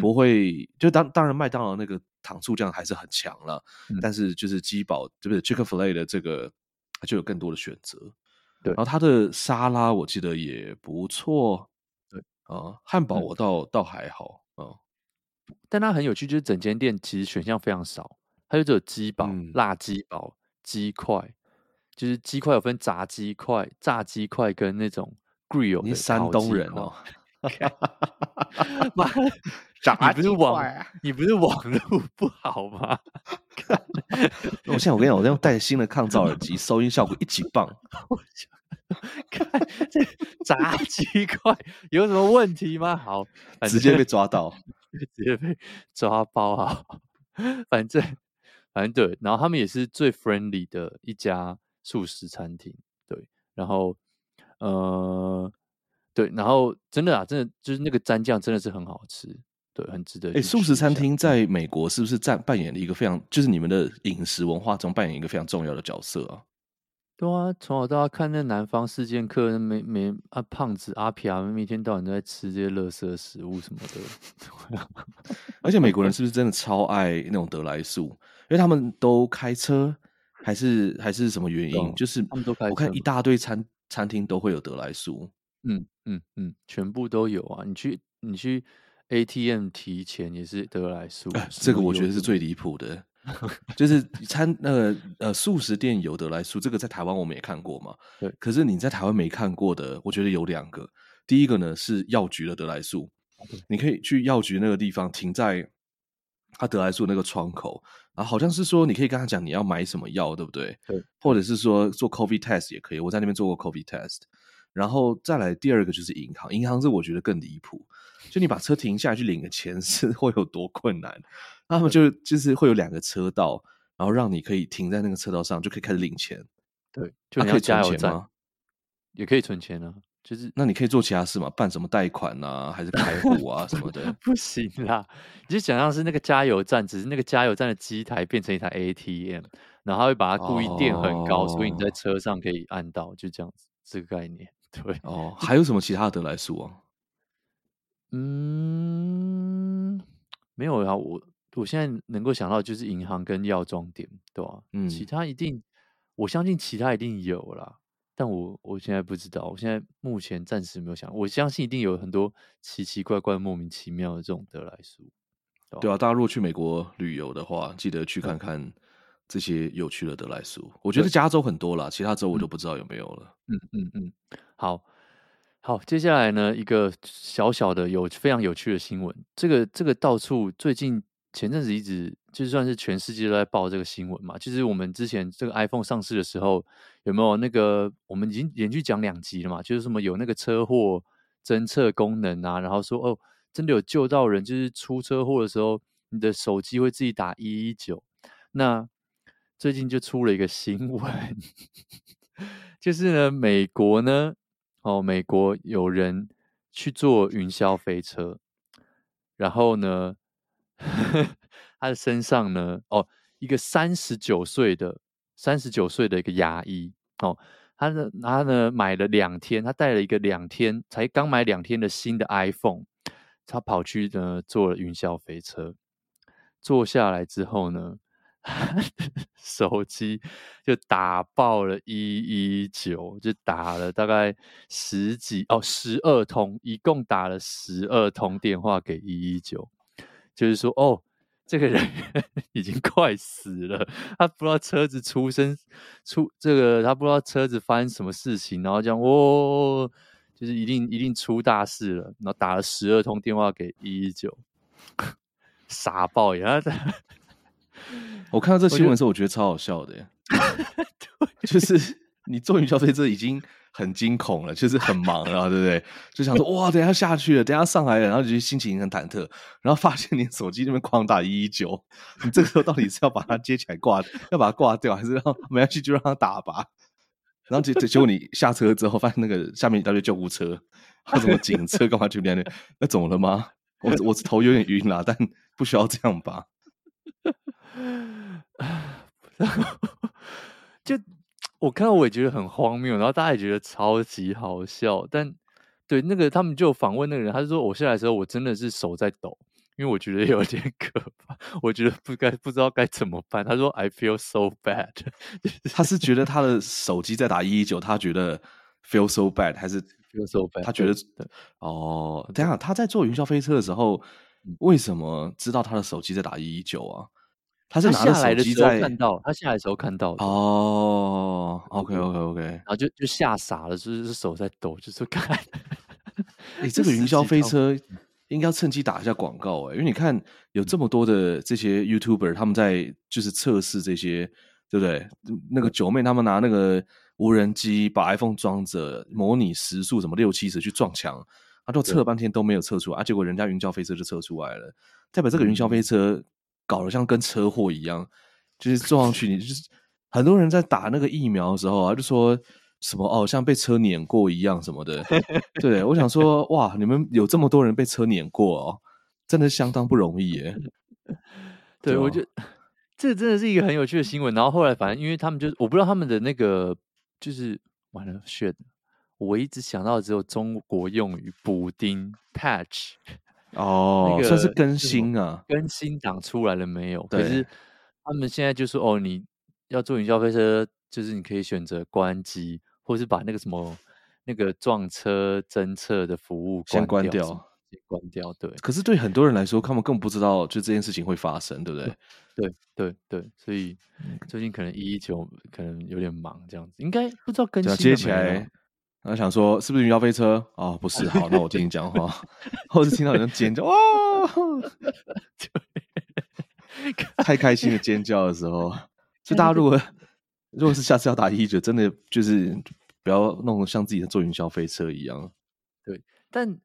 不会，就当当然麦当劳那个糖醋酱还是很强了，嗯、但是就是鸡堡，对不对？Chick-fil-A 的这个就有更多的选择。对，然后它的沙拉我记得也不错。对啊，汉堡我倒、嗯、倒还好啊，但它很有趣，就是整间店其实选项非常少，它就只有鸡堡、嗯、辣鸡堡、鸡块，就是鸡块有分炸鸡块、炸鸡块跟那种 grill。你山东人哦。妈，你不是网，你不是网络不好吗？我现在我跟你讲，我用带新的抗噪耳机，收音效果一级棒。我看这炸鸡块有什么问题吗？好，直接被抓到，直接被抓包啊！反正反正对，然后他们也是最 friendly 的一家素食餐厅，对，然后呃。对，然后真的啊，真的就是那个蘸酱真的是很好吃，对，很值得。哎，素食餐厅在美国是不是占扮演了一个非常，就是你们的饮食文化中扮演一个非常重要的角色啊？对啊，从小到大看那南方四剑客，每每啊胖子阿皮啊，每天到晚都在吃这些垃圾食物什么的。而且美国人是不是真的超爱那种得来素？因为他们都开车，还是还是什么原因？就是他们都开车，我看一大堆餐餐厅都会有得来素。嗯嗯嗯，全部都有啊！你去你去 ATM 提钱也是得来素，哎，这个我觉得是最离谱的，就是餐那个呃素食店有得来素，这个在台湾我们也看过嘛。对，可是你在台湾没看过的，我觉得有两个。第一个呢是药局的得来素，你可以去药局那个地方停在他得来素那个窗口，然后好像是说你可以跟他讲你要买什么药，对不对？对，或者是说做 COVID test 也可以，我在那边做过 COVID test。然后再来第二个就是银行，银行是我觉得更离谱，就你把车停下来去领个钱 是会有多困难？他们就就是会有两个车道，然后让你可以停在那个车道上，就可以开始领钱。对，就可以加油站吗？也可以存钱啊。就是，那你可以做其他事嘛？办什么贷款啊，还是开户啊什么的？不行啦！你就想象是那个加油站，只是那个加油站的机台变成一台 ATM，然后会把它故意垫很高，哦，所以你在车上可以按到，就这样子，这个概念。对哦，还有什么其他的得来说啊？嗯，没有啊，我我现在能够想到就是银行跟药妆店，对吧？嗯，其他一定，我相信其他一定有啦。但我我现在不知道，我现在目前暂时没有想，我相信一定有很多奇奇怪怪、莫名其妙的这种得来速。对，啊，大家如果去美国旅游的话，记得去看看这些有趣的得来速。我觉得加州很多啦，其他州我就不知道有没有了。嗯嗯嗯，好，好，接下来呢，一个小小的有非常有趣的新闻，这个这个到处最近。前阵子一直就算是全世界都在报这个新闻嘛，就是我们之前这个 iPhone 上市的时候，有没有那个我们已经连续讲两集了嘛？就是什么有那个车祸侦测功能啊，然后说哦，真的有救到人，就是出车祸的时候，你的手机会自己打一一九。那最近就出了一个新闻，就是呢，美国呢，哦，美国有人去坐云霄飞车，然后呢。他的身上呢，哦，一个三十九岁的三十九岁的一个牙医哦，他呢，他呢买了两天，他带了一个两天才刚买两天的新的 iPhone，他跑去呢坐了云霄飞车，坐下来之后呢，手机就打爆了一一九，就打了大概十几哦十二通，一共打了十二通电话给一一九。就是说，哦，这个人 已经快死了，他不知道车子出生出这个，他不知道车子发生什么事情，然后这样，哦，就是一定一定出大事了，然后打了十二通电话给一一九，傻爆呀！我看到这新闻的时候，我觉得超好笑的，就是你坐云霄飞车已经。很惊恐了，就是很忙了，对不对？就想说哇，等下下去了，等下上来了，然后就心情很忐忑，然后发现你手机那边狂打一一九，你这个时候到底是要把它接起来挂，要把它挂掉，还是让没关系就让它打吧？然后结结果你下车之后，发现那个下面一大堆救护车，还有什么警车干嘛去那边？那怎么了吗？我我头有点晕啦，但不需要这样吧？就。我看到我也觉得很荒谬，然后大家也觉得超级好笑。但对那个他们就访问那个人，他就说：“我下来的时候我真的是手在抖，因为我觉得有点 可怕，我觉得不该不知道该怎么办。”他说：“I feel so bad。”他是觉得他的手机在打一一九，他觉得 feel so bad，还是 feel so bad？他觉得哦，等下他在坐云霄飞车的时候，为什么知道他的手机在打一一九啊？他是拿着手机在看到，他下来的时候看到的哦，OK OK OK，然后就就吓傻了，就是手在抖，就是看。哎、欸，这个云霄飞车应该要趁机打一下广告哎，因为你看有这么多的这些 YouTuber，他们在就是测试这些，对不对？那个九妹他们拿那个无人机把 iPhone 装着，模拟时速什么六七十去撞墙，他都测了半天都没有测出来，啊，结果人家云霄飞车就测出来了，代表这个云霄飞车。搞得像跟车祸一样，就是 撞上去，你就是很多人在打那个疫苗的时候啊，就说什么哦，像被车碾过一样什么的。对，我想说，哇，你们有这么多人被车碾过哦，真的相当不容易耶。对，我觉得这真的是一个很有趣的新闻。然后后来，反正因为他们就我不知道他们的那个就是完了，shit，我一直想到只有中国用语补丁 patch。哦，那个算是更新啊，更新档出来了没有？可是他们现在就说，哦，你要坐云霄飞车，就是你可以选择关机，或是把那个什么那个撞车侦测的服务先关掉，先关掉。对。可是对很多人来说，他们更不知道就这件事情会发生，对不对？对对对，所以最近可能一一九可能有点忙，这样子应该不知道更新接起来。然后想说是不是云霄飞车？哦，不是，好，那我听你讲话。或是听到有人尖叫，哇！太开心的尖叫的时候，就大家如果如果是下次要打一九，真的就是不要弄得像自己在坐云霄飞车一样。对，但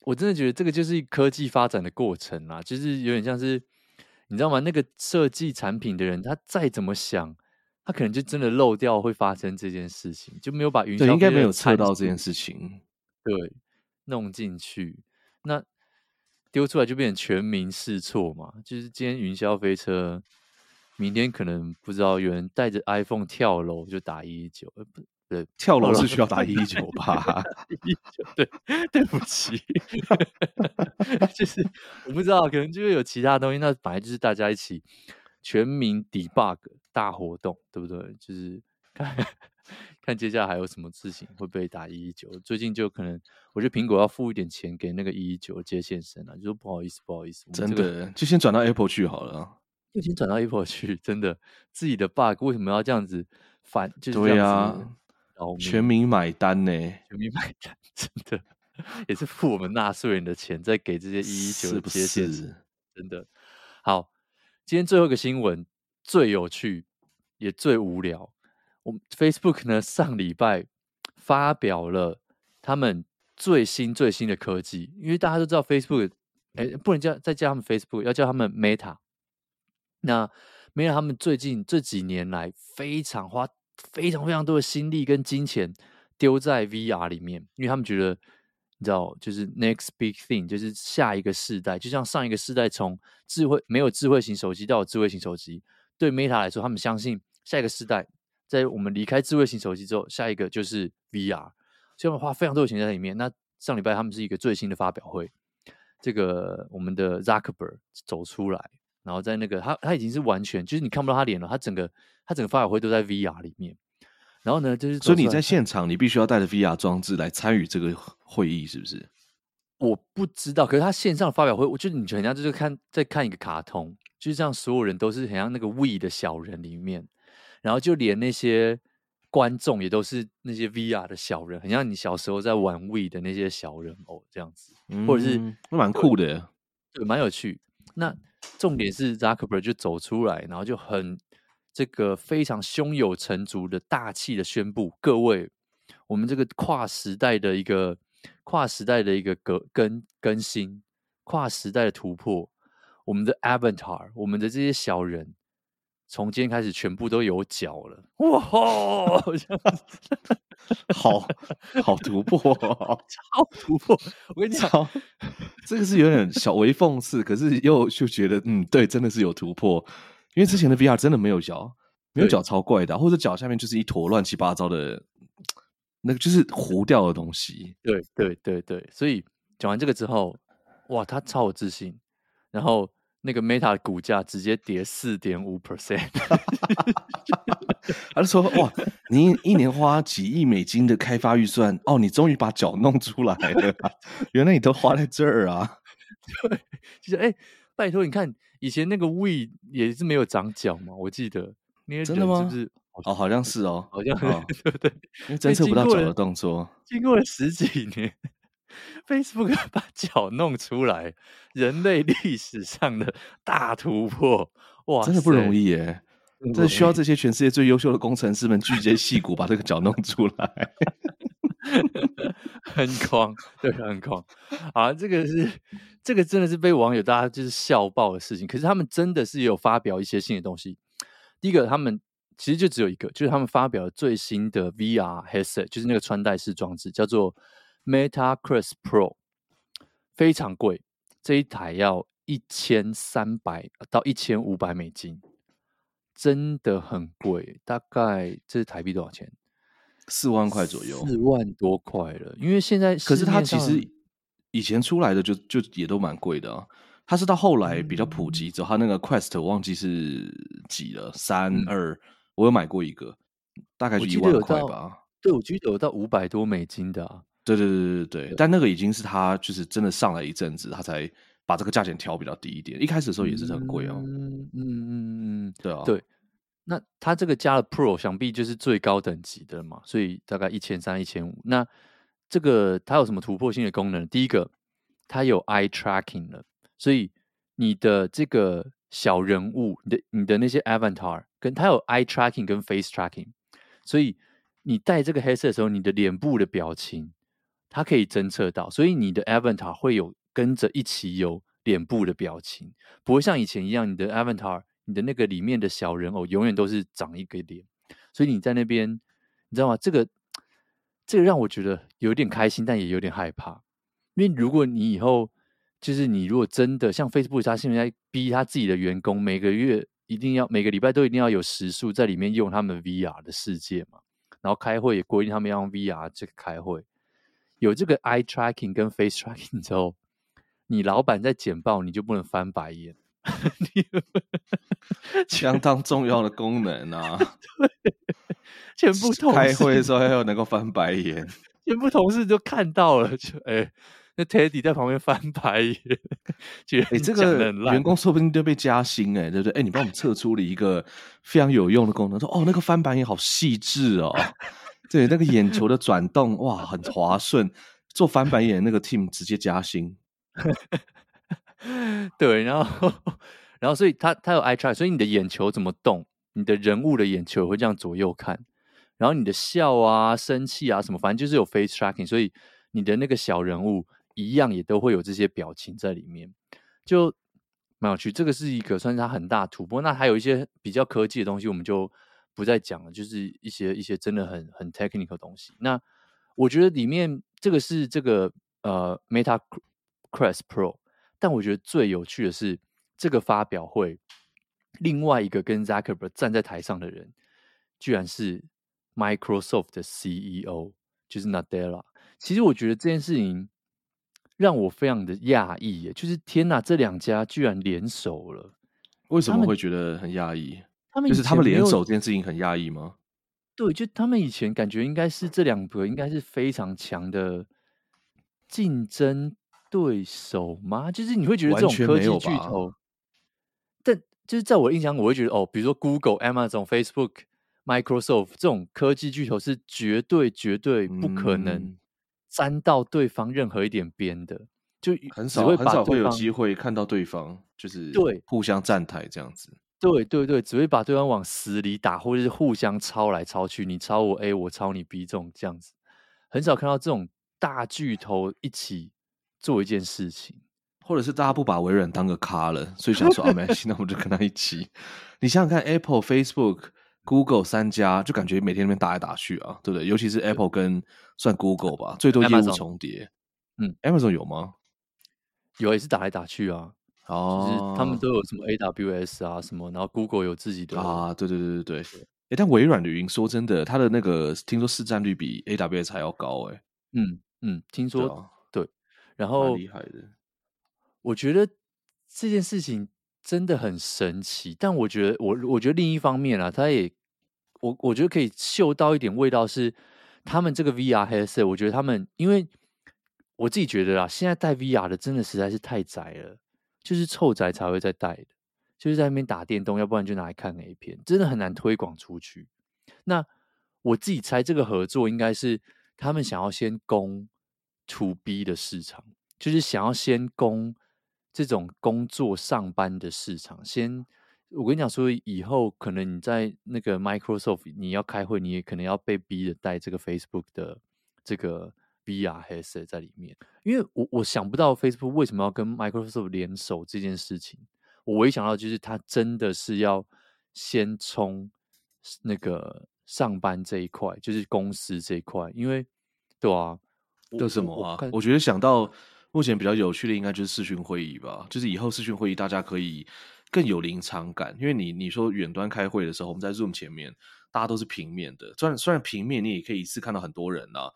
我真的觉得这个就是科技发展的过程啦，就是有点像是你知道吗？那个设计产品的人，他再怎么想，他可能就真的漏掉会发生这件事情，就没有把云霄飞车应该没有测到这件事情，对，弄进去，那丢出来就变成全民试错嘛。就是今天云霄飞车。明天可能不知道有人带着 iPhone 跳楼就打一一九，呃不对，跳楼是需要打一一九吧？一一九对，对不起，就是我不知道，可能就会有其他东西。那本来就是大家一起全民 debug 大活动，对不对？就是 看 看接下来还有什么事情会被打一一九。最近就可能我觉得苹果要付一点钱给那个一一九接线生啊，就说不好意思，不好意思，真的就先转到 Apple 去好了。就先转到 Apple 去，真的自己的 bug 为什么要这样子反？就是对啊，全民买单呢？全民买单，真的也是付我们纳税人的钱，在给这些一一九接线生，真的。好，今天最后一个新闻最有趣也最无聊。我们 Facebook 呢上礼拜发表了他们最新最新的科技，因为大家都知道 Facebook，哎，不能叫再叫他们 Facebook，要叫他们 Meta。那没有他们最近这几年来非常花非常非常多的心力跟金钱丢在 VR 里面，因为他们觉得你知道，就是 next big thing，就是下一个世代，就像上一个世代从智慧没有智慧型手机到有智慧型手机，对 Meta 来说，他们相信下一个时代在我们离开智慧型手机之后，下一个就是 VR，所以他们花非常多的钱在里面。那上礼拜他们是一个最新的发表会，这个我们的 Zuckerberg 走出来。然后在那个他他已经是完全就是你看不到他脸了，他整个他整个发表会都在 VR 里面。然后呢，就是所以你在现场，你必须要带着 VR 装置来参与这个会议，是不是？我不知道，可是他线上的发表会，我觉得你就很像就是看在看一个卡通，就是这样，所有人都是很像那个 We 的小人里面，然后就连那些观众也都是那些 VR 的小人，很像你小时候在玩 We 的那些小人偶这样子，嗯、或者是蛮酷的，对，蛮有趣。那重点是 Zuckerberg 就走出来，然后就很这个非常胸有成竹的大气的宣布：各位，我们这个跨时代的一个跨时代的一个革更更新，跨时代的突破，我们的 Avatar，我们的这些小人。从今天开始，全部都有脚了！哇，好好突破，超突破！我跟你讲，这个是有点小微讽刺，可是又就觉得，嗯，对，真的是有突破。因为之前的 VR 真的没有脚，没有脚超怪的，或者脚下面就是一坨乱七八糟的，那个就是糊掉的东西。对对对对，所以讲完这个之后，哇，他超有自信，然后。那个 Meta 的股价直接跌四点五 percent，他就说：“哇，你一年花几亿美金的开发预算，哦，你终于把脚弄出来了，原来你都花在这儿啊！”对，其实哎，拜托，你看以前那个 We 也是没有长脚嘛，我记得，真的吗？是不是？哦，好像是哦，好像对不 对？因为侦测不到脚的动作，经过了十几年。Facebook 把脚弄出来，人类历史上的大突破，哇，真的不容易耶！这需要这些全世界最优秀的工程师们聚精细骨把这个脚弄出来，很狂，对，很狂啊！这个是这个真的是被网友大家就是笑爆的事情。可是他们真的是有发表一些新的东西。第一个，他们其实就只有一个，就是他们发表了最新的 VR headset，就是那个穿戴式装置，叫做。Meta Quest Pro 非常贵，这一台要一千三百到一千五百美金，真的很贵。大概这是台币多少钱？四万块左右，四万多块了。因为现在可是它其实以前出来的就就也都蛮贵的啊。它是到后来比较普及之后，它那个 Quest 我忘记是几了，三二，我有买过一个，大概就一万块吧。对，我记得有到五百多美金的啊。对对对对对，对但那个已经是他就是真的上来一阵子，他才把这个价钱调比较低一点。一开始的时候也是很贵哦。嗯嗯嗯嗯，对啊。对，那他这个加了 Pro，想必就是最高等级的嘛，所以大概一千三、一千五。那这个它有什么突破性的功能？第一个，它有 Eye Tracking 了，所以你的这个小人物，你的你的那些 Avatar，跟它有 Eye Tracking 跟 Face Tracking，所以。你戴这个 headset 的时候，你的脸部的表情，它可以侦测到，所以你的 avatar 会有跟着一起有脸部的表情，不会像以前一样，你的 avatar，你的那个里面的小人偶永远都是长一个脸，所以你在那边，你知道吗？这个这个让我觉得有点开心，但也有点害怕，因为如果你以后就是你如果真的像 Facebook，他现在逼他自己的员工每个月一定要每个礼拜都一定要有时数在里面用他们 VR 的世界嘛。然后开会也规定他们要用 VR 这个开会，有这个 eye tracking 跟 face tracking 之后，你老板在简报你就不能翻白眼，相当重要的功能啊！对，全部同事开会的时候还要能够翻白眼，全部同事就看到了，就哎。那 Teddy 在旁边翻白眼，觉得哎，这个员工说不定就被加薪哎，对不对？哎，你帮我们测出了一个非常有用的功能，说哦，那个翻白眼好细致哦，对，那个眼球的转动哇，很滑顺，做翻白眼那个 team 直接加薪。对，然后然后所以他他有 eye track，所以你的眼球怎么动，你的人物的眼球会这样左右看，然后你的笑啊、生气啊什么，反正就是有 face tracking，所以你的那个小人物。一样也都会有这些表情在里面，就蛮有趣。这个是一个算是它很大突破。那还有一些比较科技的东西，我们就不再讲了。就是一些一些真的很很 technical 的东西。那我觉得里面这个是这个呃 Meta Quest Pro，但我觉得最有趣的是这个发表会，另外一个跟 Zuckerberg 站在台上的人，居然是 Microsoft 的 CEO，就是 Nadella。其实我觉得这件事情。让我非常的讶异耶，就是天哪，这两家居然联手了。为什么会觉得很讶异？他们就是他们联手这件事情很讶异吗？对，就他们以前感觉应该是这两个应该是非常强的竞争对手吗？就是你会觉得这种科技巨头，但就是在我印象，我会觉得哦，比如说 Google、Amazon、Facebook、Microsoft 这种科技巨头是绝对绝对不可能。嗯沾到对方任何一点边的，就很少很少会有机会看到对方，就是对互相站台这样子。对对对，只会把对方往死里打，或者是互相抄来抄去，你抄我 A，我抄你 B 这种这样子，很少看到这种大巨头一起做一件事情，或者是大家不把微软当个咖了，所以想说啊，没关系，那我就跟他一起。你想想看，Apple、Facebook。Google 三家就感觉每天那边打来打去啊，对不对？尤其是 Apple 跟算 Google 吧，最多业务重叠。嗯，Amazon 有吗？有也是打来打去啊。哦，就是他们都有什么 AWS 啊什么，然后 Google 有自己的啊，对对对对对。哎，但微软的云说真的，它的那个听说市占率比 AWS 还要高哎。嗯嗯，听说对，然后厉害的。我觉得这件事情。真的很神奇，但我觉得我我觉得另一方面啊，他也我我觉得可以嗅到一点味道，是他们这个 VR headset，我觉得他们因为我自己觉得啦，现在戴 VR 的真的实在是太窄了，就是臭宅才会在带的，就是在那边打电动，要不然就拿来看 A 片，真的很难推广出去。那我自己猜这个合作应该是他们想要先攻 To B 的市场，就是想要先攻。这种工作上班的市场，先我跟你讲说，以后可能你在那个 Microsoft，你要开会，你也可能要被逼着带这个 Facebook 的这个 VR headset 在里面，因为我我想不到 Facebook 为什么要跟 Microsoft 联手这件事情。我唯一想到就是他真的是要先冲那个上班这一块，就是公司这一块，因为对啊，为什么啊？我，我觉得想到。目前比较有趣的应该就是视讯会议吧，就是以后视讯会议大家可以更有临场感，因为你你说远端开会的时候，我们在 Zoom 前面，大家都是平面的，虽然虽然平面你也可以一次看到很多人啊，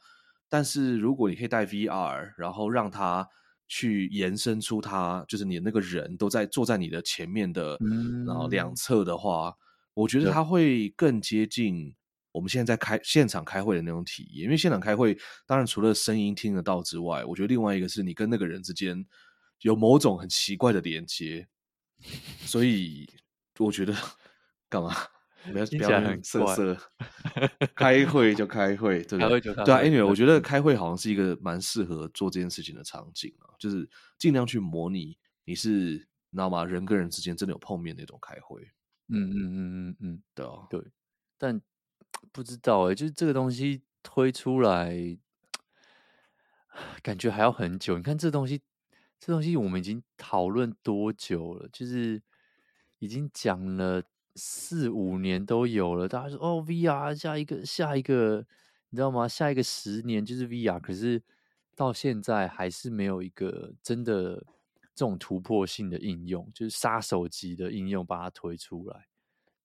但是如果你可以带 VR，然后让它去延伸出它就是你的那个人都在坐在你的前面的，嗯、然后两侧的话，我觉得它。会更接近。我们现在在开现场开会的那种体验，因为现场开会，当然除了声音听得到之外，我觉得另外一个是你跟那个人之间有某种很奇怪的连接，所以我觉得 干嘛不要不要很色色，开会就开会，对不对？对啊，Anyway，我觉得开会好像是一个蛮适合做这件事情的场景啊，就是尽量去模拟你是你知道吗？人跟人之间真的有碰面那种开会，嗯嗯嗯嗯嗯，对啊，对，但。不知道哎、欸，就是这个东西推出来，感觉还要很久。你看这东西，这东西我们已经讨论多久了？就是已经讲了四五年都有了。大家说哦，VR 下一个下一个，你知道吗？下一个十年就是 VR，可是到现在还是没有一个真的这种突破性的应用，就是杀手级的应用把它推出来。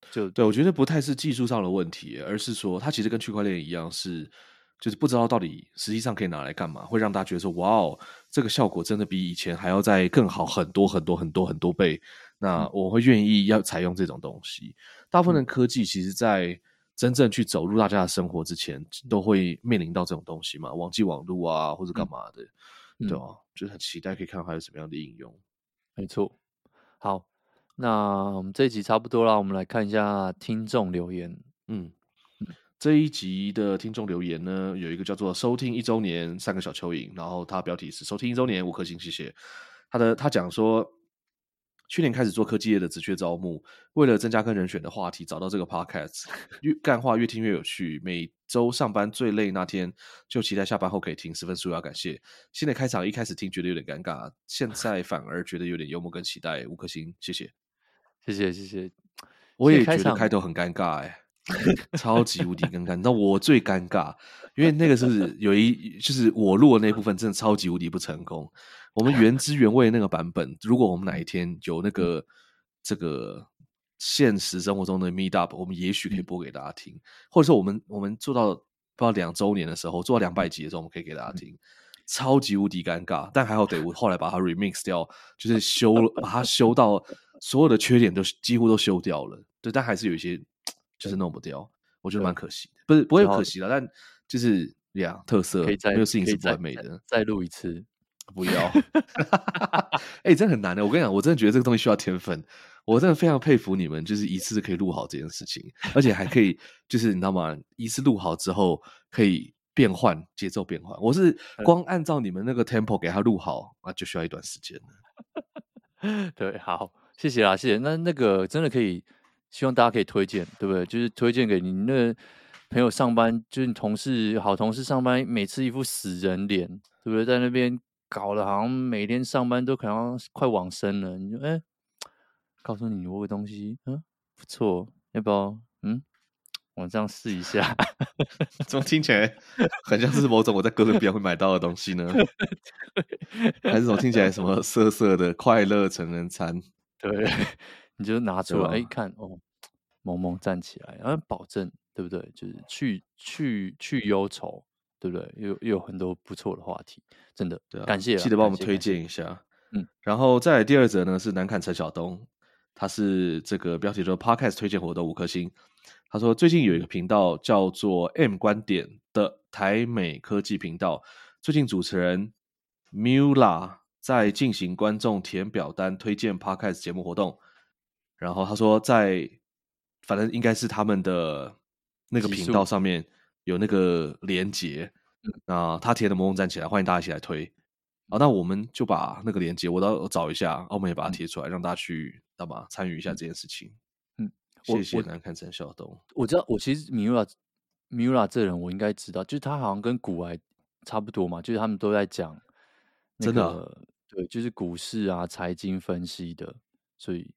就对，我觉得不太是技术上的问题，而是说它其实跟区块链一样，是就是不知道到底实际上可以拿来干嘛，会让大家觉得说哇哦，这个效果真的比以前还要再更好很多很多很多很多倍。那我会愿意要采用这种东西。大部分的科技其实，在真正去走入大家的生活之前，都会面临到这种东西嘛，网际网络啊，或者干嘛的，嗯、对吧、啊？就是很期待可以看到还有什么样的应用。没错，好。那我们这一集差不多了，我们来看一下听众留言。嗯，这一集的听众留言呢，有一个叫做“收听一周年三个小蚯蚓”，然后它标题是“收听一周年五颗星”，谢谢。他的他讲说，去年开始做科技业的职缺招募，为了增加跟人选的话题，找到这个 podcast，越干话越听越有趣。每周上班最累那天，就期待下班后可以听，十分舒压，感谢。新的开场一开始听觉得有点尴尬，现在反而觉得有点幽默跟期待，五颗星，谢谢。谢谢谢谢，我也觉得开头很尴尬哎，超级无敌尴尬。你知道我最尴尬，因为那个是有一就是我录的那部分真的超级无敌不成功。我们原汁原味的那个版本，如果我们哪一天有那个这个现实生活中的 meet up，我们也许可以播给大家听，或者说我们我们做到不知道两周年的时候，做到两百集的时候，我们可以给大家听。超级无敌尴尬，但还好，得我后来把它 remix 掉，就是修把它修到。所有的缺点都几乎都修掉了，对，但还是有一些就是弄不掉，我觉得蛮可惜的。不是不会可惜了，但就是呀，特色没有事情是不完美的。再录一次，不要。哎、欸，真的很难的。我跟你讲，我真的觉得这个东西需要天分。我真的非常佩服你们，就是一次可以录好这件事情，而且还可以就是你知道吗？一次录好之后可以变换节奏变换。我是光按照你们那个 tempo 给他录好啊，就需要一段时间了。对，好。谢谢啦，谢谢。那那个真的可以，希望大家可以推荐，对不对？就是推荐给你那朋友上班，就是你同事、好同事上班，每次一副死人脸，对不对？在那边搞得好像每天上班都可能快往生了。你说，哎，告诉你我个东西，嗯，不错，要不要？嗯，我这样试一下，怎么听起来很像是某种我在哥伦比亚会买到的东西呢？还是怎么听起来什么色色的快乐成人餐？对，你就拿出来，一，看哦，萌萌站起来，然后保证，对不对？就是去去去忧愁，对不对？又又有很多不错的话题，真的，对啊，感谢，记得帮我们推荐一下。嗯，然后再来第二则呢，是南坎陈晓东，他是这个标题说 Podcast 推荐活动五颗星，他说最近有一个频道叫做 M 观点的台美科技频道，最近主持人 Mula。在进行观众填表单推荐 Podcast 节目活动，然后他说在，反正应该是他们的那个频道上面有那个连接，那他贴的萌萌站起来，欢迎大家一起来推。好，那我们就把那个连接我到找一下，我们也把它贴出来，让大家去干嘛参与一下这件事情。嗯，谢谢南看陈晓东。我知道，我其实 Mula Mula 这人我应该知道，就是他好像跟古癌差不多嘛，就是他们都在讲。真的、啊，对，就是股市啊，财经分析的，所以，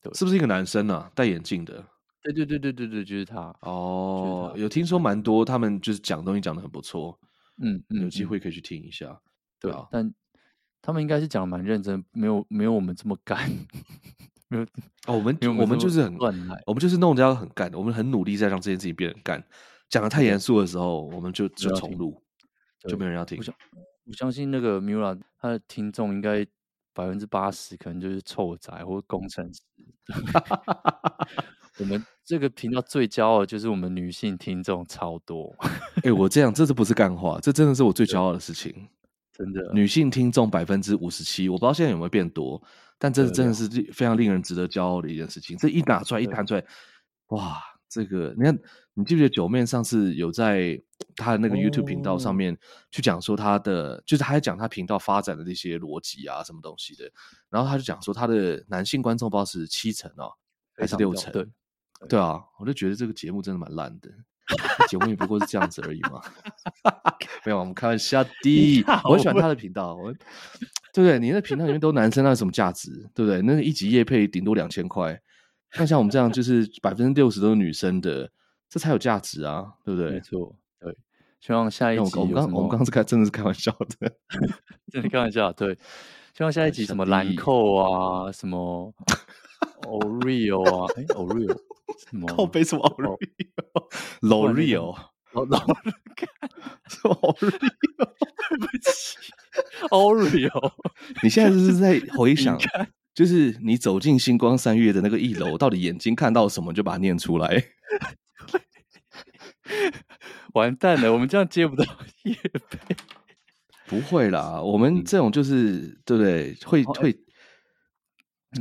对，是不是一个男生啊？戴眼镜的？对对对对对对，就是他。哦，有听说蛮多，他们就是讲东西讲的很不错。嗯，嗯，有机会可以去听一下。对啊，但他们应该是讲的蛮认真，没有没有我们这么干。没有哦，我们我们就是很乱来，我们就是弄得很干，我们很努力在让这件事情变得干。讲的太严肃的时候，我们就就重录，就没有人要听。我相信那个 Mula 他的听众应该百分之八十可能就是臭宅或工程师。我们这个频道最骄傲的就是我们女性听众超多。哎、欸，我这样，这是不是干话？这真的是我最骄傲的事情。真的，女性听众百分之五十七，我不知道现在有没有变多，但这真的是非常令人值得骄傲的一件事情。这一拿出来，一弹出来，哇！这个你看，你记不记得九妹上次有在他的那个 YouTube 频道上面去讲说他的，哦、就是他在讲他频道发展的那些逻辑啊，什么东西的。然后他就讲说他的男性观众不知道是七成哦，还是六成？对，对啊，我就觉得这个节目真的蛮烂的。节目也不过是这样子而已嘛。没有，我们开玩笑 的。我很喜欢他的频道，我对不对？你那频道里面都男生，那有什么价值？对不对？那个一集夜配顶多两千块，那像我们这样就是百分之六十都是女生的，这才有价值啊，对不对？没错，对。希望下一集我，我们刚我们刚刚是开真的是开玩笑的，真的开玩笑。对，希望下一集什么兰蔻啊，什么 Oreo 啊，哎，Oreo？靠背什么老老看什么 Oreo？对不起，Oreo。你现在就是在 回想，就是你走进星光三月的那个一楼，到底眼睛看到什么，就把它念出来。完蛋了，我们这样接不到夜配。不会啦，我们这种就是、嗯、对不对？会会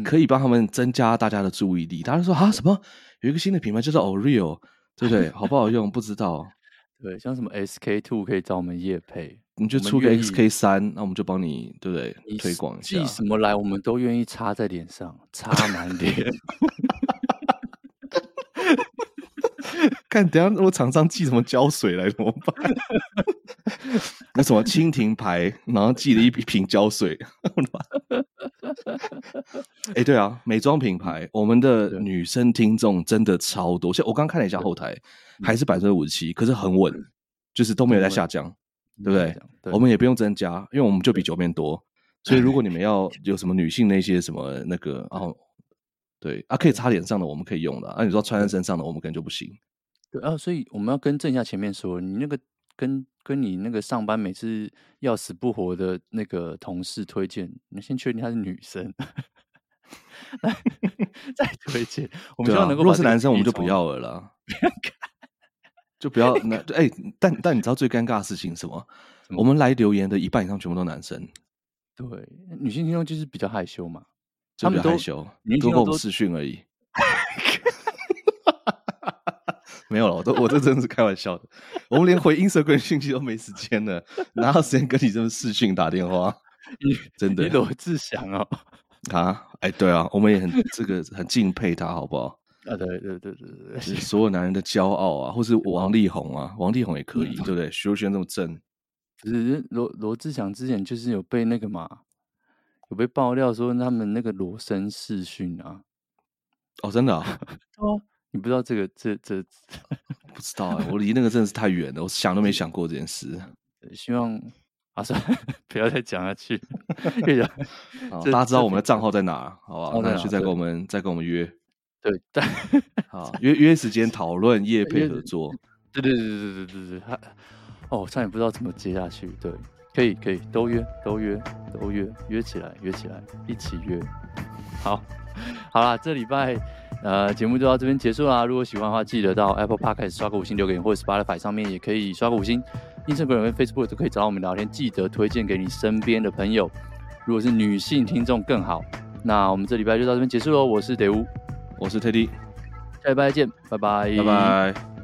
可以帮他们增加大家的注意力。大家说啊，什么有一个新的品牌叫做 Oreo，对不对？好不好用不知道。对，像什么 SK Two 可以找我们业配，你就出个 SK 三，那我们就帮你，对不对？推广一下。寄什么来，我们都愿意擦在脸上，擦满脸。看，等下如果厂商寄什么胶水来怎么办？那什么蜻蜓牌，然后寄了一瓶胶水。哎、欸，对啊，美妆品牌，我们的女生听众真的超多。像我刚看了一下后台，还是百分之五十七，可是很稳，就是都没有在下降，对不对？对，我们也不用增加，因为我们就比九面多。所以如果你们要 有什么女性那些什么那个，然后对啊，可以擦脸上的，我们可以用的。啊，你说穿在身上的，我们可能就不行。对啊，所以我们要更正一下前面说，你那个跟跟你那个上班每次要死不活的那个同事推荐，你先确定她是女生，再推荐。我们希望能够，如果是男生，我们就不要了啦，就不要那哎、欸，但但你知道最尴尬的事情是什么？我们来留言的一半以上全部都男生，对，女性听众就是比较害羞嘛，他们都害羞，都跟我们视讯而已。没有了，我都我这真的是开玩笑的。我们连回 Instagram 信息都没时间了，哪有时间跟你这么视讯打电话？真的，你罗志祥哦啊，哎，对啊，我们也很这个很敬佩他，好不好？啊，对对对对对，是所有男人的骄傲啊，或是王力宏啊，王力宏也可以，嗯、对不对？徐若瑄这么正，不是罗罗志祥之前就是有被那个嘛，有被爆料说他们那个裸身试训啊，哦，真的啊，哦。你不知道这个这这不知道哎、欸，我离那个真的是太远了，我想都没想过这件事。希望啊，算了，不要再讲下去。越讲，大家知道我们的账号在哪，好不好？那去再跟我们再跟我们约。对，对好，约约时间讨论业配合作。对对对对对对对，他哦，差点不知道怎么接下去。对，可以可以，都约都约都约约起来约起来，一起约。好，好啦，这礼拜。呃，节目就到这边结束啦。如果喜欢的话，记得到 Apple Podcast 刷个五星留言，或者 Spotify 上面也可以刷个五星。Instagram 跟 Facebook 都可以找到我们聊天，记得推荐给你身边的朋友。如果是女性听众更好。那我们这礼拜就到这边结束喽。我是德乌，我是 Teddy，下礼拜再见，拜拜，拜拜。